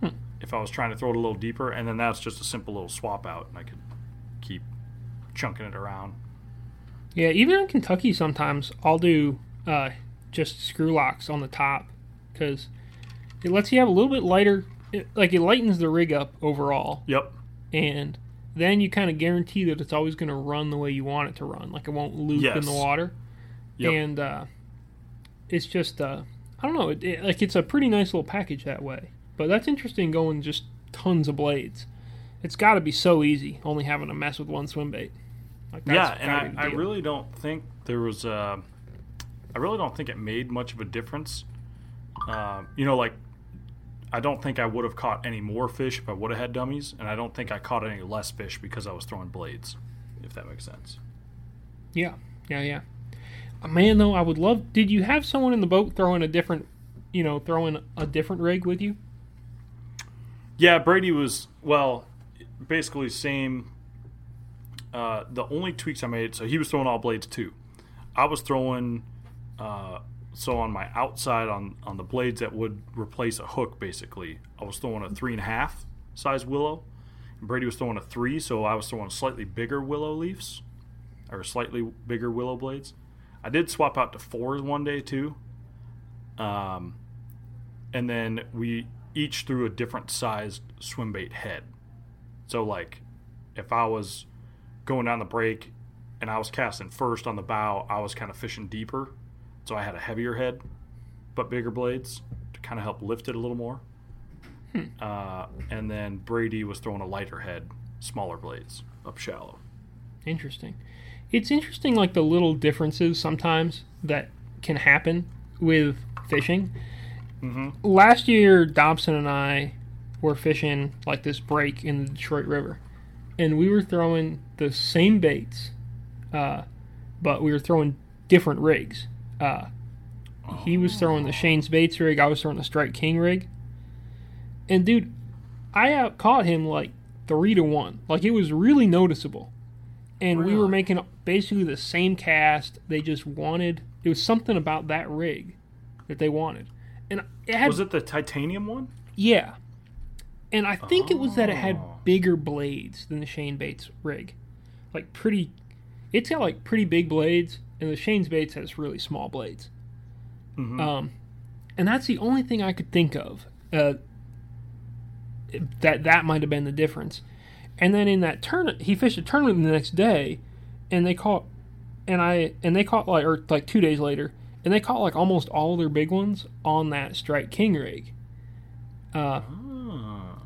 Hmm. If I was trying to throw it a little deeper, and then that's just a simple little swap out, and I could keep chunking it around. Yeah, even in Kentucky, sometimes I'll do uh, just screw locks on the top because it lets you have a little bit lighter. It, like it lightens the rig up overall, Yep. and then you kind of guarantee that it's always going to run the way you want it to run. Like it won't loop in the water, Yep. and uh, it's just uh, I don't know. It, it, like it's a pretty nice little package that way. But that's interesting going just tons of blades. It's got to be so easy only having to mess with one swim bait. Like yeah, and I, I really don't think there was. Uh, I really don't think it made much of a difference. Um, you know, like I don't think I would have caught any more fish if I would have had dummies, and I don't think I caught any less fish because I was throwing blades. If that makes sense. Yeah, yeah, yeah. Uh, Man, though, I would love. Did you have someone in the boat throwing a different, you know, throwing a different rig with you? Yeah, Brady was well, basically same. Uh, the only tweaks I made, so he was throwing all blades too. I was throwing, uh, so on my outside on on the blades that would replace a hook, basically, I was throwing a three and a half size willow. And Brady was throwing a three, so I was throwing slightly bigger willow leaves, or slightly bigger willow blades. I did swap out to fours one day too. Um, and then we each threw a different sized swim bait head. So like, if I was going down the break and I was casting first on the bow, I was kind of fishing deeper, so I had a heavier head, but bigger blades to kind of help lift it a little more. Uh, and then Brady was throwing a lighter head, smaller blades up shallow. Interesting. It's interesting, like the little differences sometimes that can happen with fishing. Mm-hmm. Last year, Dobson and I were fishing like this break in the Detroit River, and we were throwing the same baits, uh, but we were throwing different rigs. Uh, he was throwing the Shane's Baits rig, I was throwing the Strike King rig. And dude, I out caught him like three to one. Like it was really noticeable. And we were making basically the same cast. They just wanted it was something about that rig that they wanted. And it had Was it the titanium one? yeah. And I think it was that it Oh. had bigger blades than the Shane Baits rig. Like pretty it's got like pretty big blades and the Shane's Baits has really small blades. Mhm. Um and that's the only thing I could think of. Uh that that might have been the difference. And then in that tournament, he fished a tournament the next day, and they caught, and I and they caught like or like two days later, and they caught like almost all their big ones on that Strike King rig. Uh, Ah.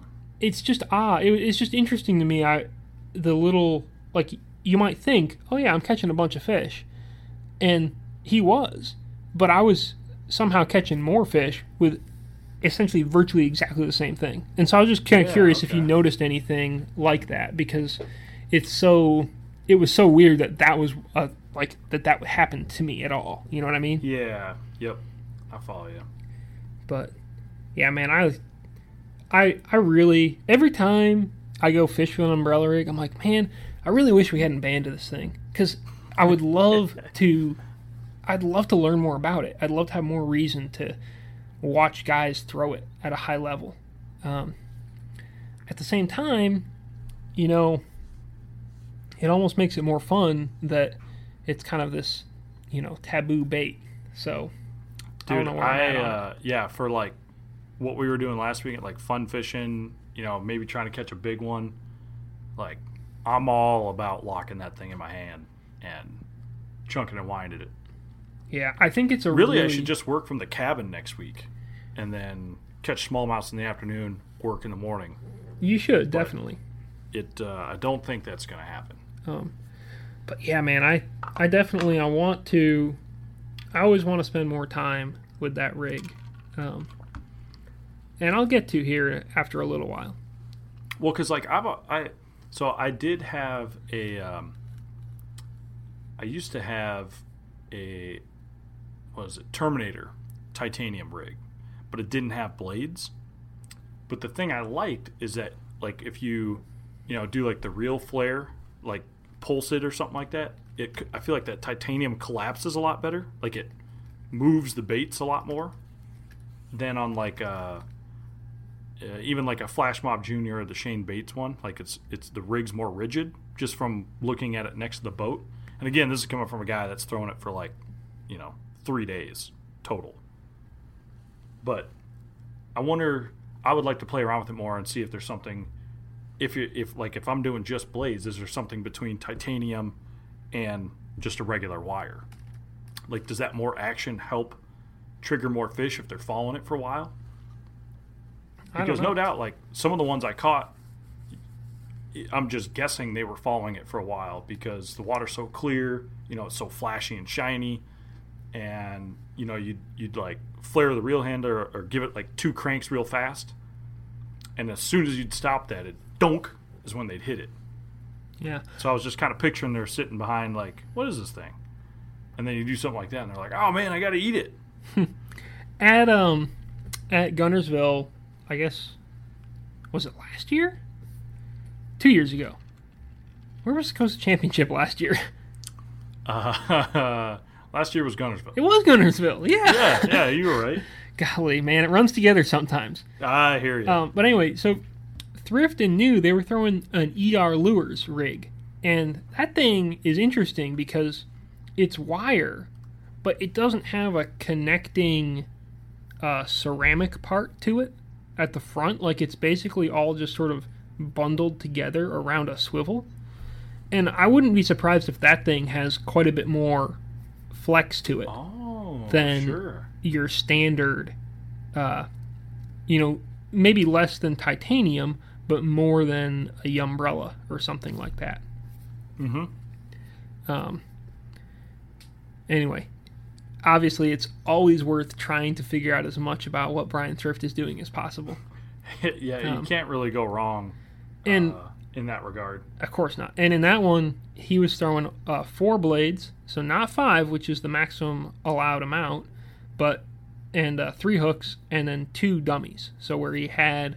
it's just ah, it, it's just interesting to me. I the little like you might think, oh yeah, I'm catching a bunch of fish, and he was, but I was somehow catching more fish with essentially virtually exactly the same thing. And so I was just kind of Yeah, curious if you noticed anything like that because it's so it was so weird that that was uh, like that that happened to me at all. You know what I mean? Yeah. Yep. I follow you. But yeah, man, I I I really every time I go fish with an umbrella rig, I'm like, man, I really wish we hadn't banned this thing because I would love to. I'd love to learn more about it. I'd love to have more reason to watch guys throw it at a high level. Um, at the same time, you know, it almost makes it more fun that it's kind of this, you know, taboo bait. So I Dude, know where I'm I, it. uh, yeah, for like what we were doing last week at like fun fishing, you know, maybe trying to catch a big one. Like, I'm all about locking that thing in my hand and chunking and winding it. Yeah, I think it's a Really, really, I should just work from the cabin next week, and then catch smallmouths in the afternoon, work in the morning. You should definitely. It, uh, I don't think that's going to happen. Um, but yeah, man, I I definitely I want to. I always want to spend more time with that rig, um, and I'll get to here after a little while. Well, because like I've I so I did have a um, I used to have a what was it Terminator titanium rig, but it didn't have blades. But the thing I liked is that like if you you know do like the real flare like pulse it or something like that, it I feel like that titanium collapses a lot better. Like it moves the baits a lot more than on like uh uh, even like a Flash Mob Junior or the Shane Baits one, like it's it's the rig's more rigid just from looking at it next to the boat. And again, this is coming from a guy that's thrown it for like, you know, three days total. But I wonder. I would like to play around with it more and see if there's something. If you if like if I'm doing just blades, is there something between titanium and just a regular wire? Like, does that more action help trigger more fish if they're following it for a while? Because no doubt like some of the ones i caught i'm just guessing they were following it for a while because the water's so clear you know it's so flashy and shiny. And you know you'd, you'd like flare the reel hand or, or give it like two cranks real fast. And as soon as you'd stop that it donk is when they'd hit it. Yeah, so i was just kind of picturing they're sitting behind like what is this thing? And then you do something like that and they're like oh man i gotta eat it. At um at Guntersville, I guess was it last year? Two years ago. Where was the Costa Championship last year? uh, last year was guntersville It was Guntersville. Yeah. yeah yeah you were right Golly, man, it runs together sometimes. i hear you Um, but anyway, so Thrift and New they were throwing an ER lures rig, and that thing is interesting because it's wire, but it doesn't have a connecting a ceramic part to it at the front. Like it's basically all just sort of bundled together around a swivel. And I wouldn't be surprised if that thing has quite a bit more flex to it Oh, Then- sure. your standard, uh, you know, maybe less than titanium, but more than a umbrella or something like that. Mm-hmm. Um, anyway, obviously, it's always worth trying to figure out as much about what Bryan Thrift is doing as possible. yeah, you Um, can't really go wrong. And uh, in that regard. Of course not. And in that one, he was throwing uh, four blades, so not five, which is the maximum allowed amount, but and uh, three hooks, and then two dummies. So where he had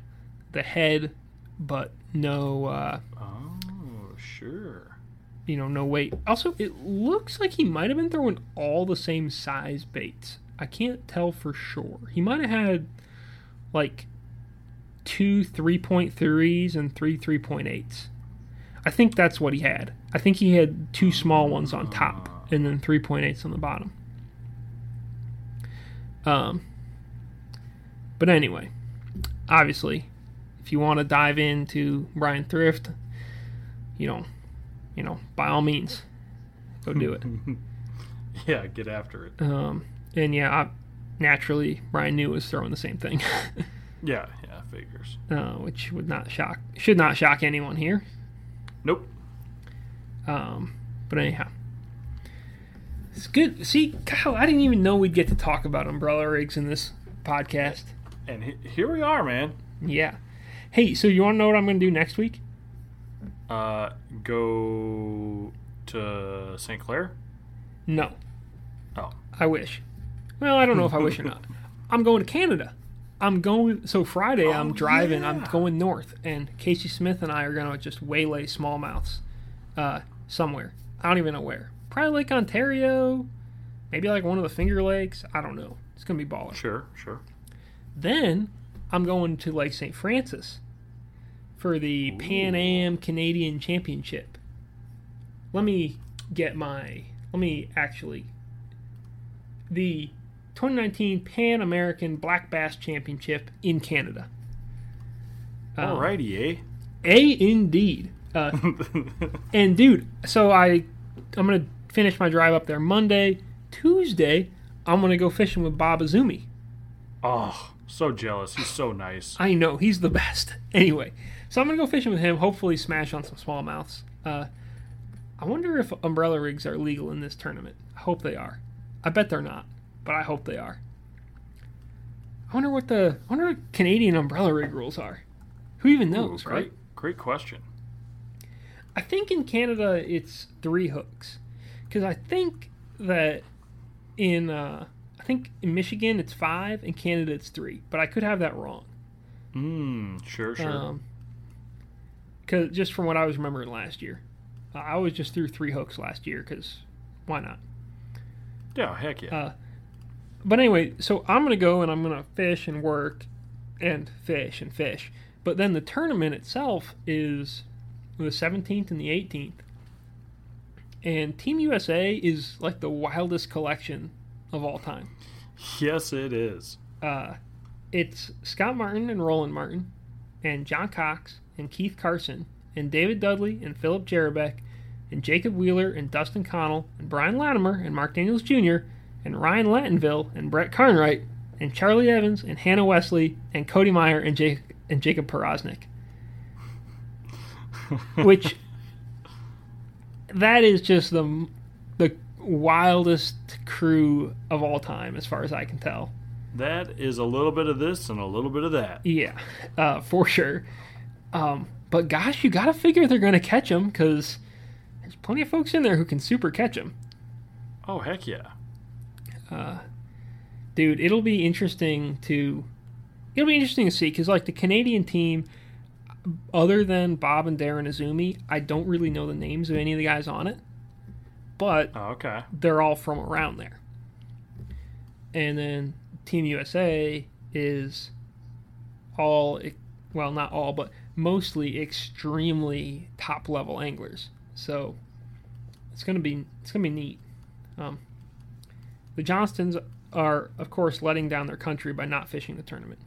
the head, but no, uh, Oh, sure. you know, no weight. Also, it looks like he might have been throwing all the same size baits. I can't tell for sure. He might have had like two 3.3s and three 3.8s. I think that's what he had. I think he had two small ones on top and then 3.8s on the bottom. Um, but anyway, obviously, if you want to dive into Bryan Thrift, you know, you know, by all means, go do it. Yeah, get after it. Um, and yeah, I, naturally, Bryan New was throwing the same thing, Yeah, yeah, figures. uh, which would not shock, should not shock anyone here. Nope. Um, but anyhow, it's good. See, Kyle, I didn't even know we'd get to talk about umbrella rigs in this podcast. And he, here we are, man. Yeah. Hey, so you want to know what I'm going to do next week? Uh, go to St. Clair. No, Oh, I wish. Well, I don't know if I wish or not. I'm going to Canada. I'm going. So Friday, I'm Oh, driving. I'm going north, and Casey Smith and I are going to just waylay smallmouths uh, somewhere. I don't even know where. Probably Lake Ontario, maybe like one of the Finger Lakes. I don't know. It's gonna be baller. sure, sure. Then I'm going to Lake St. Francis for the Pan Am Canadian Championship. Let me get my. Let me actually. The 2019 Pan American Black Bass Championship in Canada. Um, Alrighty, eh? A indeed. Uh, and dude, so I I'm gonna finish my drive up there Monday. Tuesday, I'm gonna go fishing with Bob Izumi. oh, so jealous. He's so nice. I know he's the best. Anyway, so I'm gonna go fishing with him. Hopefully, smash on some smallmouths. Uh, I wonder if umbrella rigs are legal in this tournament. I hope they are. I bet they're not, but I hope they are. I wonder what the I wonder what Canadian umbrella rig rules are. Who even Ooh, knows, great, right? great question. I think in Canada it's three hooks, because I think that in uh, I think in Michigan it's five, in Canada it's three, but I could have that wrong. Mm, sure, sure. Um, cause just from what I was remembering last year, I was just threw three hooks last year because why not? yeah, heck yeah. Uh, but anyway, so I'm gonna go and I'm gonna fish and work, and fish and fish. But then the tournament itself is the 17th and the 18th, and Team USA is like the wildest collection of all time. yes, it is. uh, it's Scott Martin and Roland Martin, and John Cox and Keith Carson and David Dudley and Philip Jerabek and Jacob Wheeler and Dustin Connell and Brian Latimer and Mark Daniels Jr. and Ryan Lattenville and Brett Carnwright and Charlie Evans and Hannah Wesley and Cody Meyer and Jake and Jacob Powroznik. Which that is just the the wildest crew of all time as far as I can tell. That is a little bit of this and a little bit of that. Yeah, uh, for sure. Um, but gosh, you gotta figure they're gonna catch them because there's plenty of folks in there who can super catch them. Oh, heck yeah. Dude, it'll be interesting to it'll be interesting to see because like the Canadian team, other than Bob and Darren Izumi, I don't really know the names of any of the guys on it, but Oh, okay. they're all from around there. And then Team USA is all, well, not all, but mostly extremely top level anglers. So it's gonna be it's gonna be neat. Um, the Johnstons are, of course, letting down their country by not fishing the tournament.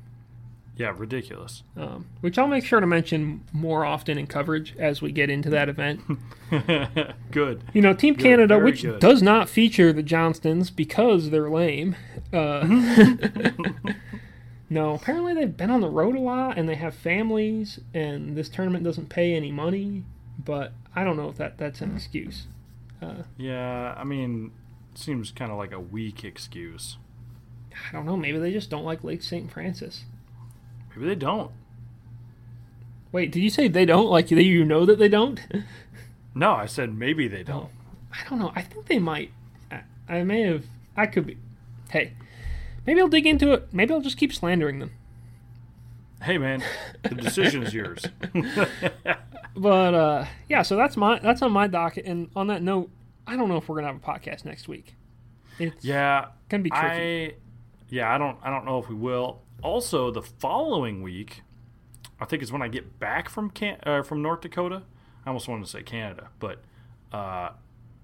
Yeah, ridiculous. Um, which I'll make sure to mention more often in coverage as we get into that event. good. You know, Team Canada, which good. does not feature the Johnstons because they're lame. Uh, no, apparently they've been on the road a lot and they have families, and this tournament doesn't pay any money. But I don't know if that that's an excuse. Uh, Yeah, I mean, seems kind of like a weak excuse. I don't know. Maybe they just don't like Lake St. Francis. Maybe they don't. Wait, did you say they don't like you? You know that they don't? No, I said maybe they don't. I don't know. I think they might. I, I may have. I could be. Hey, maybe I'll dig into it. Maybe I'll just keep slandering them. Hey, man, the decision's yours. But uh, yeah, so that's my that's on my docket. And on that note, I don't know if we're gonna have a podcast next week. It's yeah, gonna be tricky. I yeah, I don't I don't know if we will. Also, the following week, I think is when I get back from can uh, from North Dakota. I almost wanted to say Canada, but uh,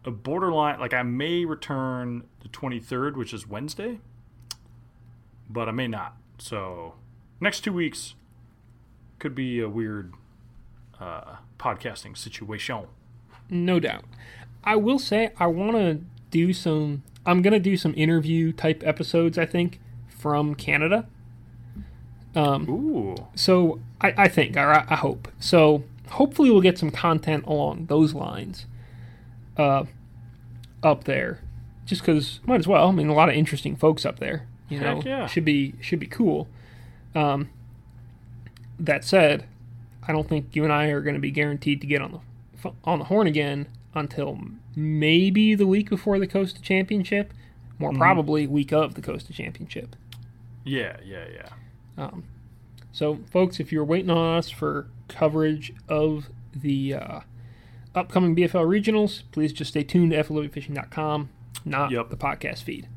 a borderline like I may return the 23rd, which is Wednesday, but I may not. So next two weeks could be a weird uh, podcasting situation. No doubt. I will say I want to do some. I'm gonna do some interview type episodes. I think from Canada. Um, Ooh, so I, I think, or I, I hope. So hopefully we'll get some content along those lines uh, up there. Just because might as well. I mean, a lot of interesting folks up there. You know, yeah. should be should be cool. Um, that said, I don't think you and I are going to be guaranteed to get on the on the horn again until maybe the week before the Costa Championship, more probably week of the Costa Championship. yeah, yeah, yeah. Um, so, folks, if you're waiting on us for coverage of the uh, upcoming BFL regionals, please just stay tuned to FLWFishing.com, not Yep. the podcast feed.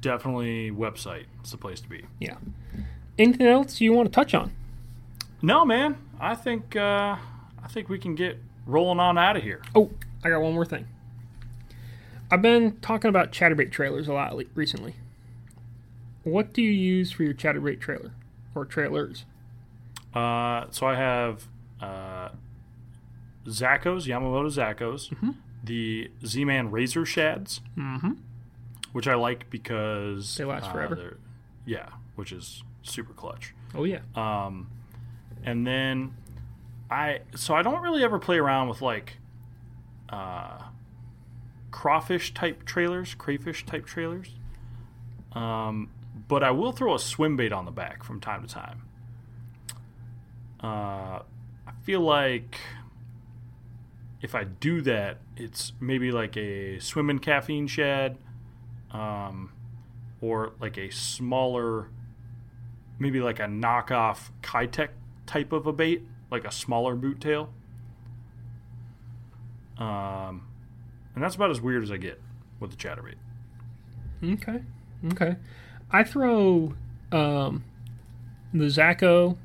Definitely website. It's the place to be. Yeah. Anything else you want to touch on? No, man. I think uh, I think we can get rolling on out of here. Oh, I got one more thing. I've been talking about chatterbait trailers a lot recently. What do you use for your chatterbait trailer or trailers? Uh, so I have uh, Zakos, Yamamoto Zakos, the Z-Man Razor Shads, Mm-hmm. which I like because They last uh, forever. Yeah, which is super clutch. Oh yeah. Um, and then I so I don't really ever play around with like uh, crawfish type trailers, crayfish type trailers. Um, but I will throw a swim bait on the back from time to time. Uh, I feel like if I do that, it's maybe like a swimming caffeine shad, um, or like a smaller maybe like a knockoff Keitech type of a bait, like a smaller boot tail. Um, and that's about as weird as I get with the chatterbait. Okay. Okay. I throw um, the Zako,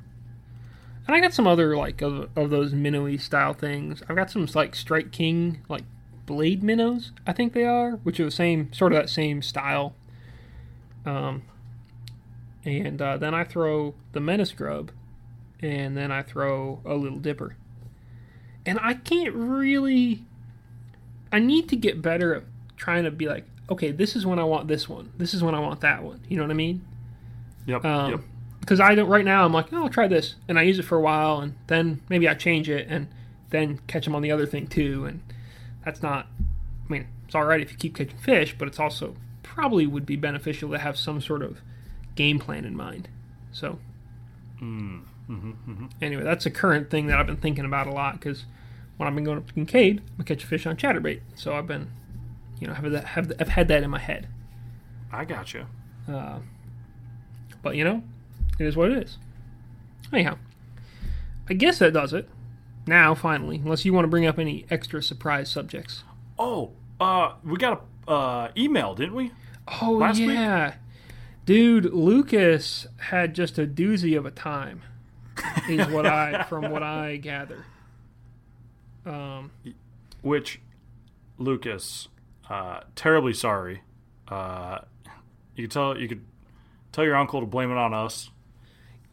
and I got some other like of, of those minnowy style things. I've got some like Strike King like blade minnows, I think they are, which are the same sort of that same style. Um, and uh, then I throw the Menace Grub, and then I throw a Little Dipper. And I can't really. I need to get better at trying to be like, okay, this is when I want this one. This is when I want that one. You know what I mean? Yep. Um, yep. Because I don't right now. I'm like, oh, I'll try this, and I use it for a while, and then maybe I change it, and then catch them on the other thing too. And that's not. I mean, it's all right if you keep catching fish, but it's also probably would be beneficial to have some sort of game plan in mind. So Mm, Mm-hmm, hmm anyway, that's a current thing that I've been thinking about a lot because when I've been going up to Kincaid, I'm gonna catch a fish on chatterbait. So I've been, you know, have that have I've had that in my head. I gotcha. Uh, but you know, it is what it is. Anyhow, I guess that does it. Now, finally, unless you want to bring up any extra surprise subjects. Oh, uh, we got a uh, email, didn't we? Oh Last week? yeah, dude, Lucas had just a doozy of a time. is what I from what I gather. Um, Which, Lucas, uh, terribly sorry. Uh, You could tell you could tell your uncle to blame it on us.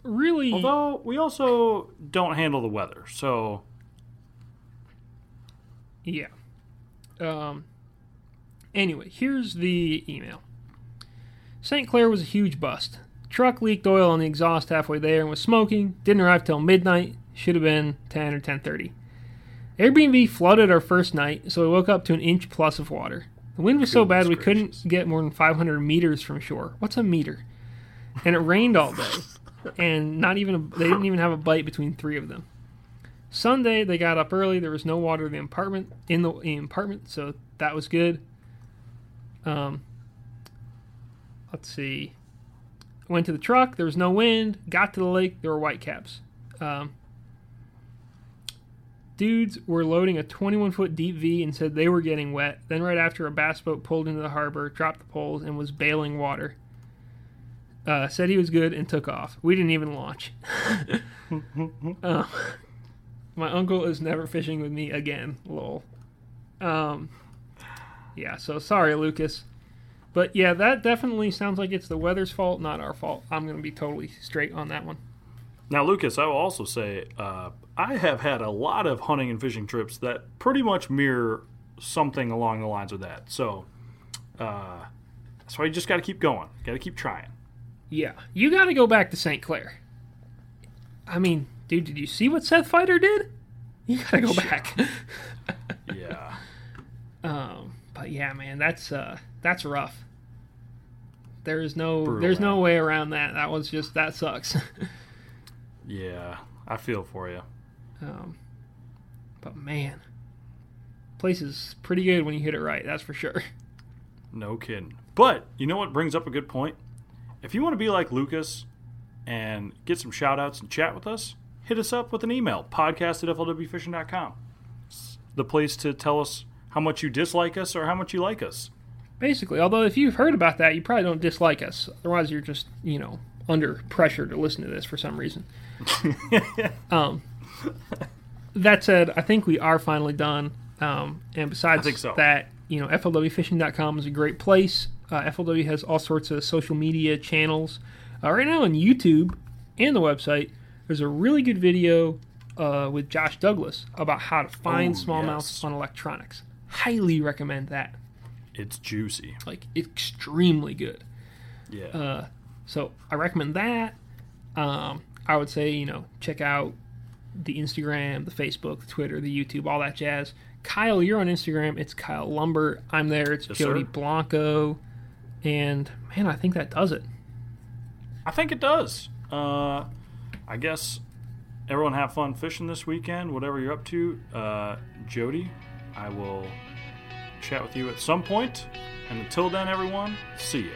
Really, Although we also don't handle the weather, so Yeah. Um. Anyway, here's the email. St. Clair was a huge bust. Truck leaked oil on the exhaust halfway there and was smoking. Didn't arrive till midnight. Should have been 10 or 10:30. Airbnb flooded our first night, so we woke up to an inch plus of water. The wind was so bad Goodness we couldn't get more than 500 meters from shore. What's a meter? And it rained all day, and not even a, they didn't even have a bite between three of them. Sunday they got up early. There was no water in the apartment in the, in the apartment, so that was good. Um, let's see. Went to the truck. There was no wind. Got to the lake. There were whitecaps. Um, dudes were loading a 21 foot deep V and said they were getting wet. Then right after, a bass boat pulled into the harbor, dropped the poles, and was bailing water. Uh, said he was good and took off. We didn't even launch. Uh, my uncle is never fishing with me again. Lol. Um, yeah, so sorry, Lucas. But yeah, that definitely sounds like it's the weather's fault, not our fault. I'm going to be totally straight on that one. Now, Lucas, I will also say uh, I have had a lot of hunting and fishing trips that pretty much mirror something along the lines of that. So uh, that's why you just got to keep going. Got to keep trying. Yeah, you got to go back to St. Clair. I mean, dude, did you see what Seth Feider did? You got to go back. Yeah. um, but yeah, man, that's uh, that's rough. There is no, Brutal, there's no way around that. That was just that sucks. yeah. I feel for you. um, but man, place is pretty good when you hit it right. That's for sure. No kidding. But you know what brings up a good point? If you want to be like Lucas and get some shout outs and chat with us, hit us up with an email podcast at flwfishing.com. It's the place to tell us how much you dislike us or how much you like us. Basically, although if you've heard about that, you probably don't dislike us. Otherwise, you're just you know under pressure to listen to this for some reason. um, that said, I think we are finally done. Um, and besides so. that, you know, FLWfishing.com is a great place. Uh, FLW has all sorts of social media channels. Uh, right now on YouTube and the website, there's a really good video uh, with Josh Douglas about how to find Oh, smallmouth yes. on electronics. Highly recommend that. It's juicy. Like extremely good. Yeah. Uh, so I recommend that. Um, I would say you know check out the Instagram, the Facebook, the Twitter, the YouTube, all that jazz. Kyle, you're on Instagram. It's Kyle Lumber. I'm there. It's Yes, Jody sir. Blanco, and man, I think that does it. I think it does. Uh, I guess everyone have fun fishing this weekend, whatever you're up to. Uh, Jody, I will chat with you at some point. And until then, everyone, see ya.